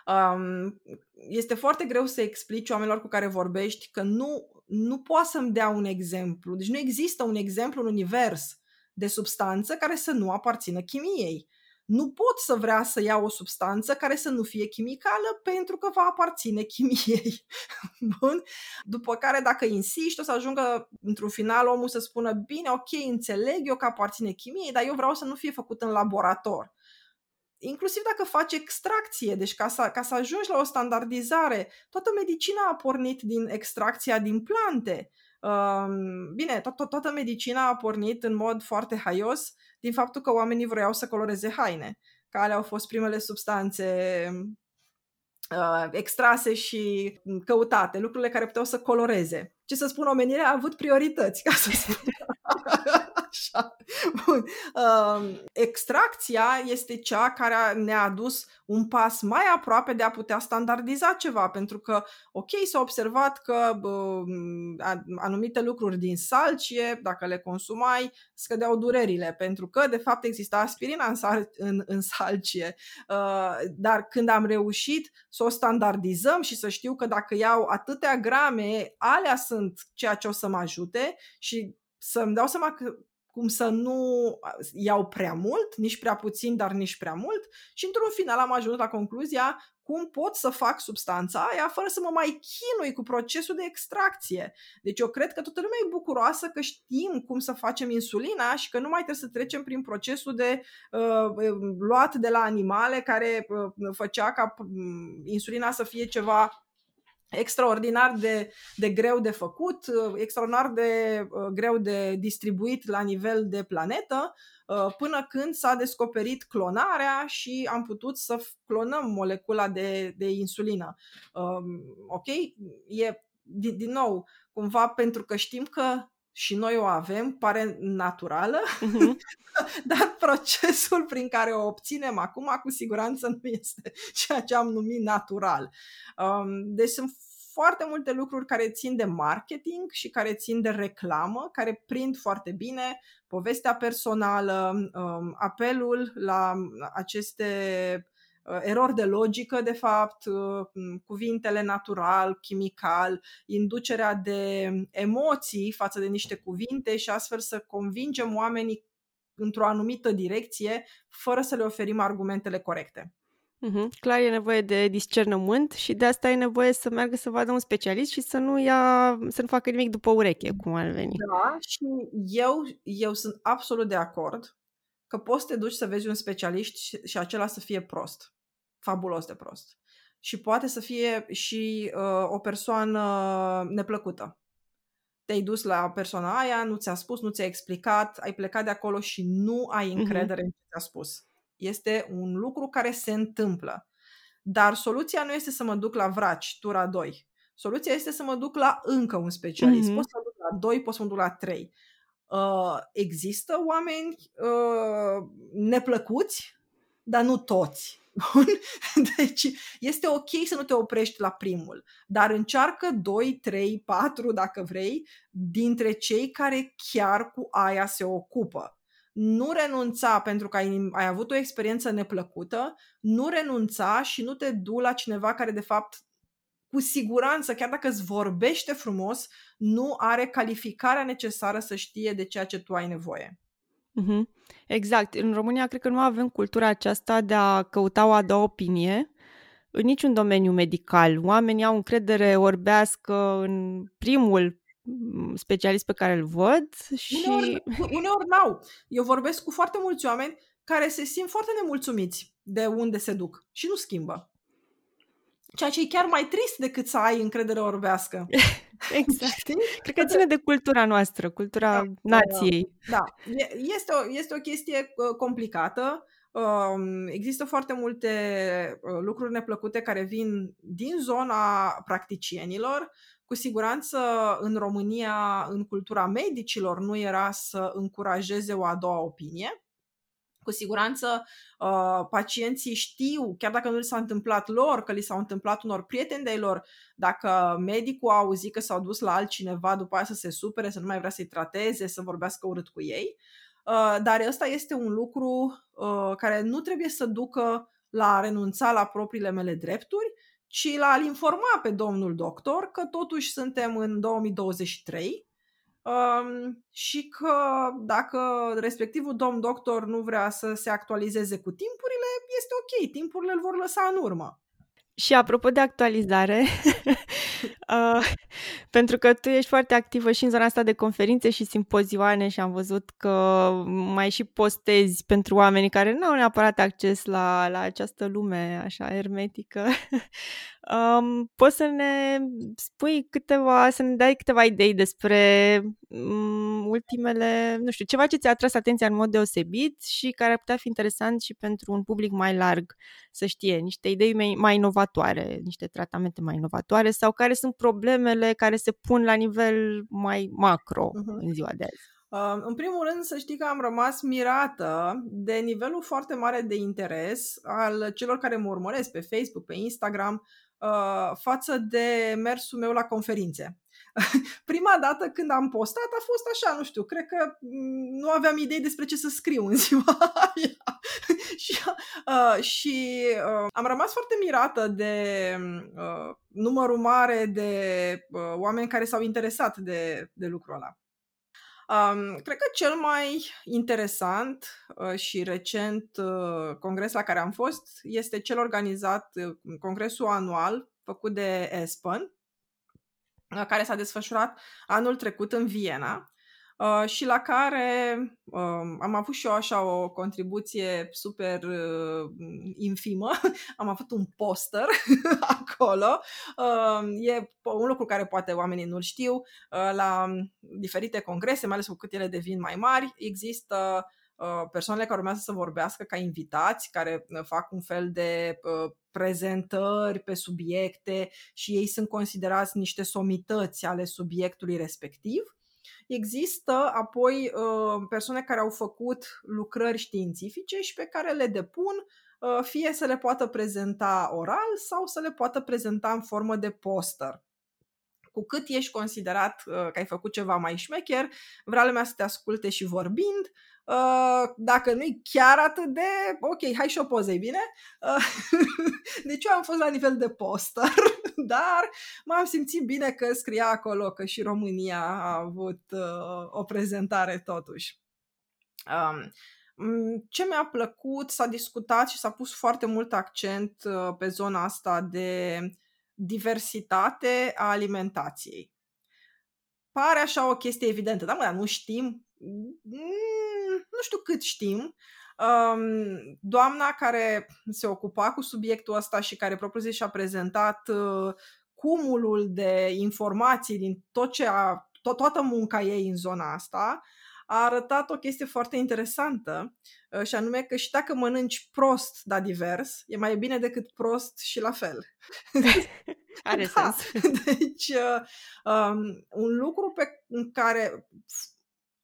Um, este foarte greu să explici oamenilor cu care vorbești că nu, nu poate să-mi dea un exemplu. Deci nu există un exemplu în univers de substanță care să nu aparțină chimiei. Nu pot să vrea să iau o substanță care să nu fie chimicală pentru că va aparține chimiei. [LAUGHS] Bun? După care, dacă insiști, o să ajungă într-un final omul să spună bine, ok, înțeleg eu că aparține chimiei, dar eu vreau să nu fie făcut în laborator inclusiv dacă faci extracție, deci ca să, ca să ajungi la o standardizare, toată medicina a pornit din extracția din plante. Bine, to- to- toată medicina a pornit în mod foarte haios din faptul că oamenii vreau să coloreze haine, care au fost primele substanțe uh, extrase și căutate, lucrurile care puteau să coloreze. Ce să spun, omenirea a avut priorități, ca să spun. [LAUGHS] Așa. [LAUGHS] Bun. Uh, extracția este cea care ne-a adus un pas mai aproape de a putea standardiza ceva, pentru că, ok, s-a observat că uh, anumite lucruri din salcie, dacă le consumai, scădeau durerile, pentru că, de fapt, exista aspirina în, sal- în, în salcie. Uh, dar când am reușit să o standardizăm și să știu că dacă iau atâtea grame, alea sunt ceea ce o să mă ajute și să-mi dau seama că cum să nu iau prea mult, nici prea puțin, dar nici prea mult și într-un final am ajuns la concluzia cum pot să fac substanța aia fără să mă mai chinui cu procesul de extracție. Deci eu cred că toată lumea e bucuroasă că știm cum să facem insulina și că nu mai trebuie să trecem prin procesul de uh, luat de la animale care uh, făcea ca uh, insulina să fie ceva extraordinar de, de greu de făcut, uh, extraordinar de uh, greu de distribuit la nivel de planetă, uh, până când s-a descoperit clonarea și am putut să clonăm molecula de, de insulină. Um, ok? E, din, din nou, cumva pentru că știm că și noi o avem, pare naturală, uh-huh. [LAUGHS] dar procesul prin care o obținem acum cu siguranță nu este ceea ce am numit natural. Um, deci sunt foarte multe lucruri care țin de marketing și care țin de reclamă, care prind foarte bine povestea personală, um, apelul la aceste uh, erori de logică, de fapt, uh, cuvintele natural, chimical, inducerea de emoții față de niște cuvinte și astfel să convingem oamenii într-o anumită direcție fără să le oferim argumentele corecte. Uh-huh. Clar e nevoie de discernământ și de asta e nevoie să meargă să vadă un specialist și să nu ia, să nu facă nimic după ureche, cum ar veni. Da, și eu, eu sunt absolut de acord că poți să te duci să vezi un specialist și, și acela să fie prost. Fabulos de prost. Și poate să fie și uh, o persoană neplăcută. Te-ai dus la persoana aia, nu ți-a spus, nu ți-a explicat, ai plecat de acolo și nu ai mhm. încredere uh-huh. în ce ți-a spus. Este un lucru care se întâmplă. Dar soluția nu este să mă duc la vraci, tura 2. Soluția este să mă duc la încă un specialist. Mm-hmm. Pot să mă duc la 2, pot să mă duc la 3. Uh, există oameni uh, neplăcuți, dar nu toți. [LAUGHS] Bun? Deci este ok să nu te oprești la primul, dar încearcă 2, 3, 4, dacă vrei, dintre cei care chiar cu aia se ocupă nu renunța pentru că ai, ai avut o experiență neplăcută, nu renunța și nu te du la cineva care de fapt cu siguranță, chiar dacă îți vorbește frumos, nu are calificarea necesară să știe de ceea ce tu ai nevoie. Mm-hmm. Exact. În România cred că nu avem cultura aceasta de a căuta o a doua opinie în niciun domeniu medical. Oamenii au încredere orbească în primul specialist pe care îl văd și... Uneori, uneori n-au. Eu vorbesc cu foarte mulți oameni care se simt foarte nemulțumiți de unde se duc și nu schimbă. Ceea ce e chiar mai trist decât să ai încredere orbească. [LAUGHS] exact. Știi? Cred că ține de cultura noastră, cultura da, nației. Da, este o, este o chestie uh, complicată. Um, există foarte multe uh, lucruri neplăcute care vin din zona practicienilor. Cu siguranță în România, în cultura medicilor, nu era să încurajeze o a doua opinie cu siguranță uh, pacienții știu, chiar dacă nu li s-a întâmplat lor, că li s-au întâmplat unor prieteni de lor, dacă medicul a auzit că s-au dus la altcineva după aia să se supere, să nu mai vrea să-i trateze, să vorbească urât cu ei. Uh, dar ăsta este un lucru uh, care nu trebuie să ducă la a renunța la propriile mele drepturi, ci la a-l informa pe domnul doctor că totuși suntem în 2023 um, și că dacă respectivul domn doctor nu vrea să se actualizeze cu timpurile, este ok, timpurile îl vor lăsa în urmă. Și apropo de actualizare, [LAUGHS] uh, [LAUGHS] pentru că tu ești foarte activă și în zona asta de conferințe și simpozioane și am văzut că mai și postezi pentru oamenii care nu au neapărat acces la, la această lume așa hermetică. um, [LAUGHS] poți să ne spui câteva, să ne dai câteva idei despre um, ultimele, nu știu, ceva ce ți-a atras atenția în mod deosebit și care ar putea fi interesant și pentru un public mai larg să știe niște idei mai, mai inovatoare, niște tratamente mai inovatoare sau care sunt problemele care se pun la nivel mai macro uh-huh. în ziua de azi. Uh, în primul rând să știi că am rămas mirată de nivelul foarte mare de interes al celor care mă urmăresc pe Facebook, pe Instagram, uh, față de mersul meu la conferințe. [LAUGHS] Prima dată când am postat a fost așa, nu știu, cred că mm, nu aveam idei despre ce să scriu în [LAUGHS] ziua aia. [LAUGHS] și uh, și uh, am rămas foarte mirată de uh, numărul mare de uh, oameni care s-au interesat de, de lucrul ăla. Um, cred că cel mai interesant uh, și recent uh, congres la care am fost este cel organizat, uh, congresul anual făcut de ESPN, uh, care s-a desfășurat anul trecut în Viena Uh, și la care uh, am avut și eu așa o contribuție super uh, infimă. [LAUGHS] am avut un poster [LAUGHS] acolo. Uh, e un lucru care poate oamenii nu-l știu. Uh, la diferite congrese, mai ales cu cât ele devin mai mari, există uh, persoanele care urmează să vorbească ca invitați, care uh, fac un fel de uh, prezentări pe subiecte și ei sunt considerați niște somități ale subiectului respectiv. Există apoi uh, persoane care au făcut lucrări științifice și pe care le depun uh, fie să le poată prezenta oral sau să le poată prezenta în formă de poster cu cât ești considerat uh, că ai făcut ceva mai șmecher, vrea lumea să te asculte și vorbind, Uh, dacă nu-i chiar atât de, ok, hai și o poză, bine? Uh, [LAUGHS] deci eu am fost la nivel de poster, [LAUGHS] dar m-am simțit bine că scria acolo că și România a avut uh, o prezentare totuși. Um, ce mi-a plăcut, s-a discutat și s-a pus foarte mult accent uh, pe zona asta de diversitate a alimentației. Pare așa o chestie evidentă, da, mă, dar nu știm. Mm, nu știu cât știm. Doamna care se ocupa cu subiectul ăsta și care propriu și a prezentat uh, cumulul de informații din tot ce a, to- toată munca ei în zona asta, a arătat o chestie foarte interesantă uh, și anume că și dacă mănânci prost, dar divers, e mai bine decât prost și la fel. [LAUGHS] Are da. sens. [LAUGHS] Deci, uh, um, un lucru pe care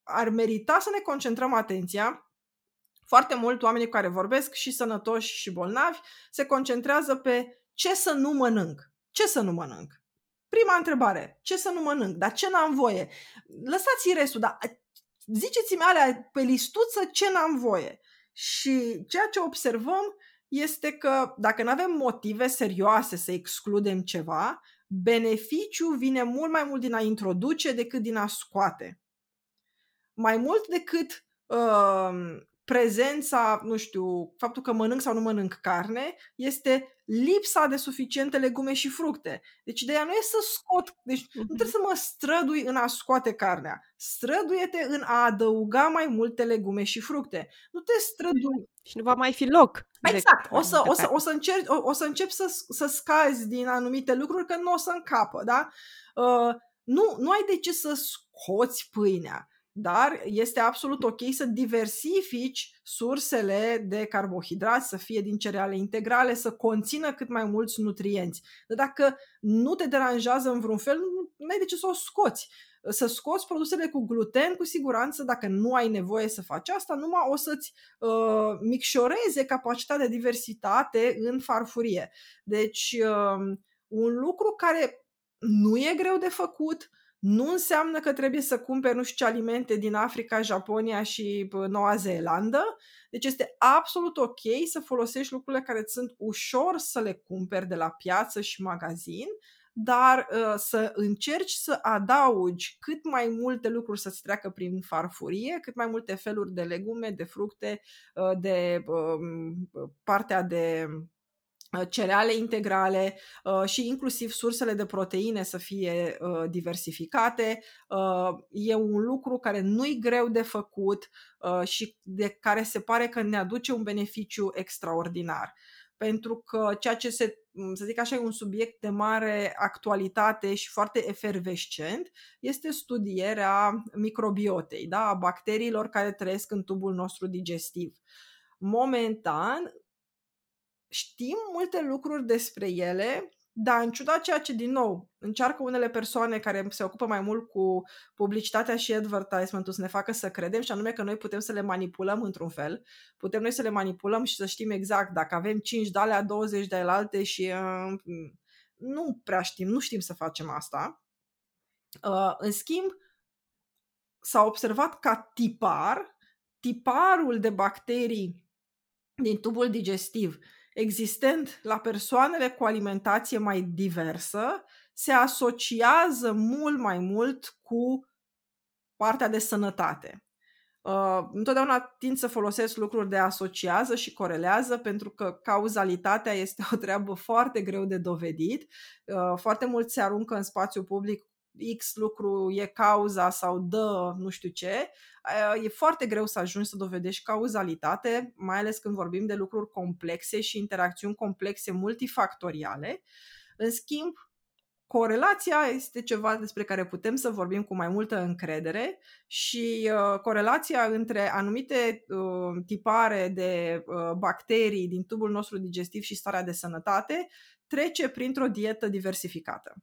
ar merita să ne concentrăm atenția. Foarte mult oamenii cu care vorbesc, și sănătoși și bolnavi, se concentrează pe ce să nu mănânc. Ce să nu mănânc? Prima întrebare, ce să nu mănânc? Dar ce n-am voie? Lăsați restul, dar ziceți-mi alea pe listuță ce n-am voie. Și ceea ce observăm este că dacă nu avem motive serioase să excludem ceva, beneficiul vine mult mai mult din a introduce decât din a scoate. Mai mult decât uh, prezența, nu știu, faptul că mănânc sau nu mănânc carne, este lipsa de suficiente legume și fructe. Deci ideea nu e să scot, deci nu Mhm. trebuie să mă strădui în a scoate carnea. Străduie-te în a adăuga mai multe legume și fructe. Nu te strădui. Și nu va mai fi loc. de Exact. O să, multă o să, carne. o să, încerci, o, o să încep să, să scazi din anumite lucruri că nu o să încapă, da? Uh, nu, nu ai de ce să scoți pâinea, dar este absolut ok să diversifici sursele de carbohidrați, să fie din cereale integrale, să conțină cât mai mulți nutrienți. Dar dacă nu te deranjează în vreun fel, nu nu ai de ce să o scoți. Să scoți produsele cu gluten, cu siguranță, dacă nu ai nevoie să faci asta, numai o să-ți uh, micșoreze capacitatea de diversitate în farfurie. Deci, uh, un lucru care nu e greu de făcut, nu înseamnă că trebuie să cumperi nu știu ce alimente din Africa, Japonia și bă, Noua Zeelandă. Deci este absolut ok să folosești lucrurile care îți sunt ușor să le cumperi de la piață și magazin, dar uh, să încerci să adaugi cât mai multe lucruri să-ți treacă prin farfurie, cât mai multe feluri de legume, de fructe, uh, de um, partea de uh, cereale integrale uh, și inclusiv sursele de proteine să fie uh, diversificate. Uh, e un lucru care nu-i greu de făcut uh, și de care se pare că ne aduce un beneficiu extraordinar. Pentru că ceea ce se, să zic așa, e un subiect de mare actualitate și foarte efervescent, este studierea microbiotei, da? a bacteriilor care trăiesc în tubul nostru digestiv. Momentan, știm multe lucruri despre ele, dar în ciuda ceea ce, din nou, încearcă unele persoane care se ocupă mai mult cu publicitatea și advertisement-ul să ne facă să credem și anume că noi putem să le manipulăm într-un fel, putem noi să le manipulăm și să știm exact dacă avem 5 de alea, 20 de alte și uh, nu prea știm, nu știm să facem asta. Uh, în schimb, s-a observat ca tipar, tiparul de bacterii din tubul digestiv existent la persoanele cu alimentație mai diversă se asociază mult mai mult cu partea de sănătate. Uh, întotdeauna tind să folosesc lucruri de asociază și corelează pentru că cauzalitatea este o treabă [LAUGHS] foarte greu de dovedit. Uh, foarte mulți se aruncă în spațiu public X lucru e cauza sau dă nu știu ce, e foarte greu să ajungi să dovedești cauzalitate, mai ales când vorbim de lucruri complexe și interacțiuni complexe multifactoriale. În schimb, corelația este ceva despre care putem să vorbim cu mai multă încredere și uh, corelația între anumite uh, tipare de uh, bacterii din tubul nostru digestiv și starea de sănătate trece printr-o dietă diversificată.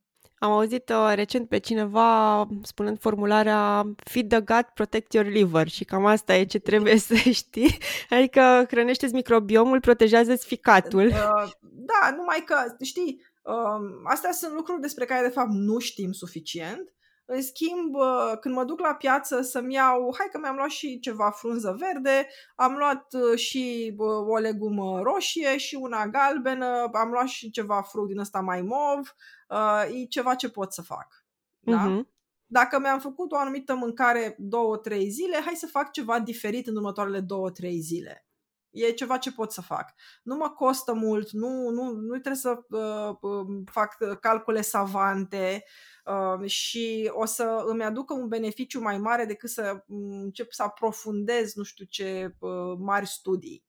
Am auzit uh, recent pe cineva spunând formularea Feed the gut, protect your liver și cam asta e ce trebuie să [LAUGHS] știi. Adică hrănește-ți microbiomul, protejează-ți ficatul. Uh, da, numai că, știi, uh, astea sunt lucruri despre care de fapt nu știm suficient. În schimb, uh, când mă duc la piață să-mi iau, hai că mi-am luat și ceva frunză verde, am luat uh, și uh, o legumă roșie și una galbenă, am luat și ceva fruct din ăsta mai mov, uh, e ceva ce pot să fac. Da? Mhm. Dacă mi-am făcut o anumită mâncare două, trei zile, hai să fac ceva diferit în următoarele două, trei zile. E ceva ce pot să fac. Nu mă costă mult, nu, nu, nu trebuie să uh, uh, fac calcule savante uh, și o să îmi aducă un beneficiu mai mare decât să mm, încep să aprofundez nu știu ce uh, mari studii.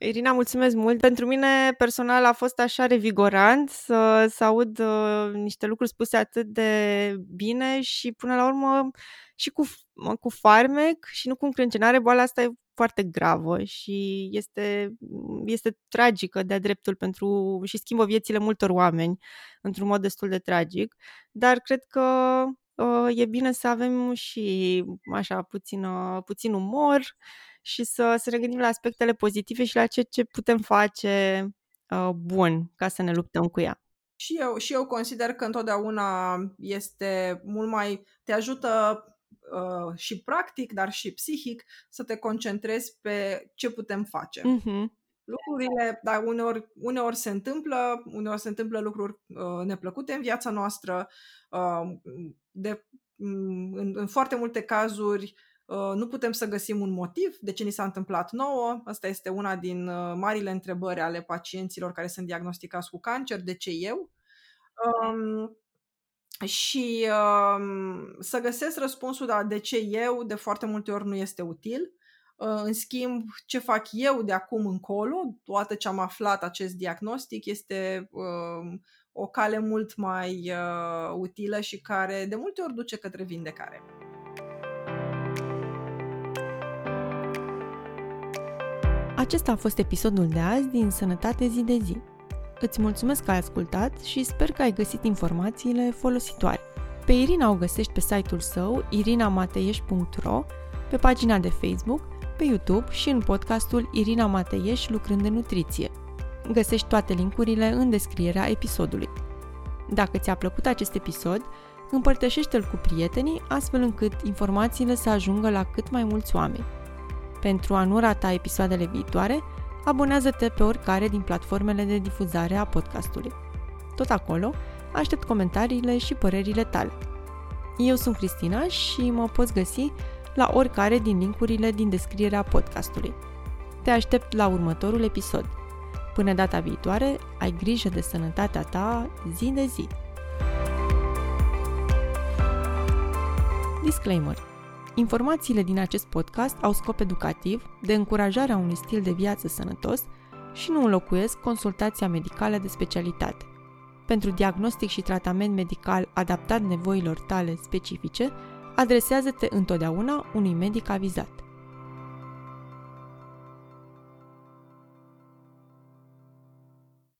Irina, mulțumesc mult. Pentru mine personal a fost așa revigorant să, să aud uh, niște lucruri spuse atât de bine și până la urmă și cu, cu farmec și nu cu încrâncenare. Boala asta e foarte gravă și este, este tragică de-a dreptul pentru și schimbă viețile multor oameni într-un mod destul de tragic, dar cred că uh, e bine să avem și așa puțin, uh, puțin umor și să, să ne gândim la aspectele pozitive și la ce, ce putem face uh, bun ca să ne luptăm cu ea. Și eu, și eu consider că întotdeauna este mult mai. te ajută uh, și practic, dar și psihic, să te concentrezi pe ce putem face. Mm-hmm. Lucrurile, dar uneori, uneori se întâmplă, uneori se întâmplă lucruri uh, neplăcute în viața noastră. Uh, de, în, în foarte multe cazuri Uh, nu putem să găsim un motiv de ce ni s-a întâmplat nouă. Asta este una din uh, marile întrebări ale pacienților care sunt diagnosticați cu cancer. De ce eu? Um, și um, să găsesc răspunsul la de ce eu de foarte multe ori nu este util. Uh, în schimb, ce fac eu de acum încolo, toată ce am aflat acest diagnostic, este uh, o cale mult mai uh, utilă și care de multe ori duce către vindecare. Acesta a fost episodul de azi din Sănătate zi de zi. Îți mulțumesc că ai ascultat și sper că ai găsit informațiile folositoare. Pe Irina o găsești pe site-ul său irinamateieș.ro, pe pagina de Facebook, pe YouTube și în podcastul Irina Mateieș lucrând în nutriție. Găsești toate linkurile în descrierea episodului. Dacă ți-a plăcut acest episod, împărtășește-l cu prietenii astfel încât informațiile să ajungă la cât mai mulți oameni. Pentru a nu rata episoadele viitoare, abonează-te pe oricare din platformele de difuzare a podcastului. Tot acolo, aștept comentariile și părerile tale. Eu sunt Cristina și mă poți găsi la oricare din linkurile din descrierea podcastului. Te aștept la următorul episod. Până data viitoare, ai grijă de sănătatea ta zi de zi. Disclaimer Informațiile din acest podcast au scop educativ, de încurajarea unui stil de viață sănătos și nu înlocuiesc consultația medicală de specialitate. Pentru diagnostic și tratament medical adaptat nevoilor tale specifice, adresează-te întotdeauna unui medic avizat.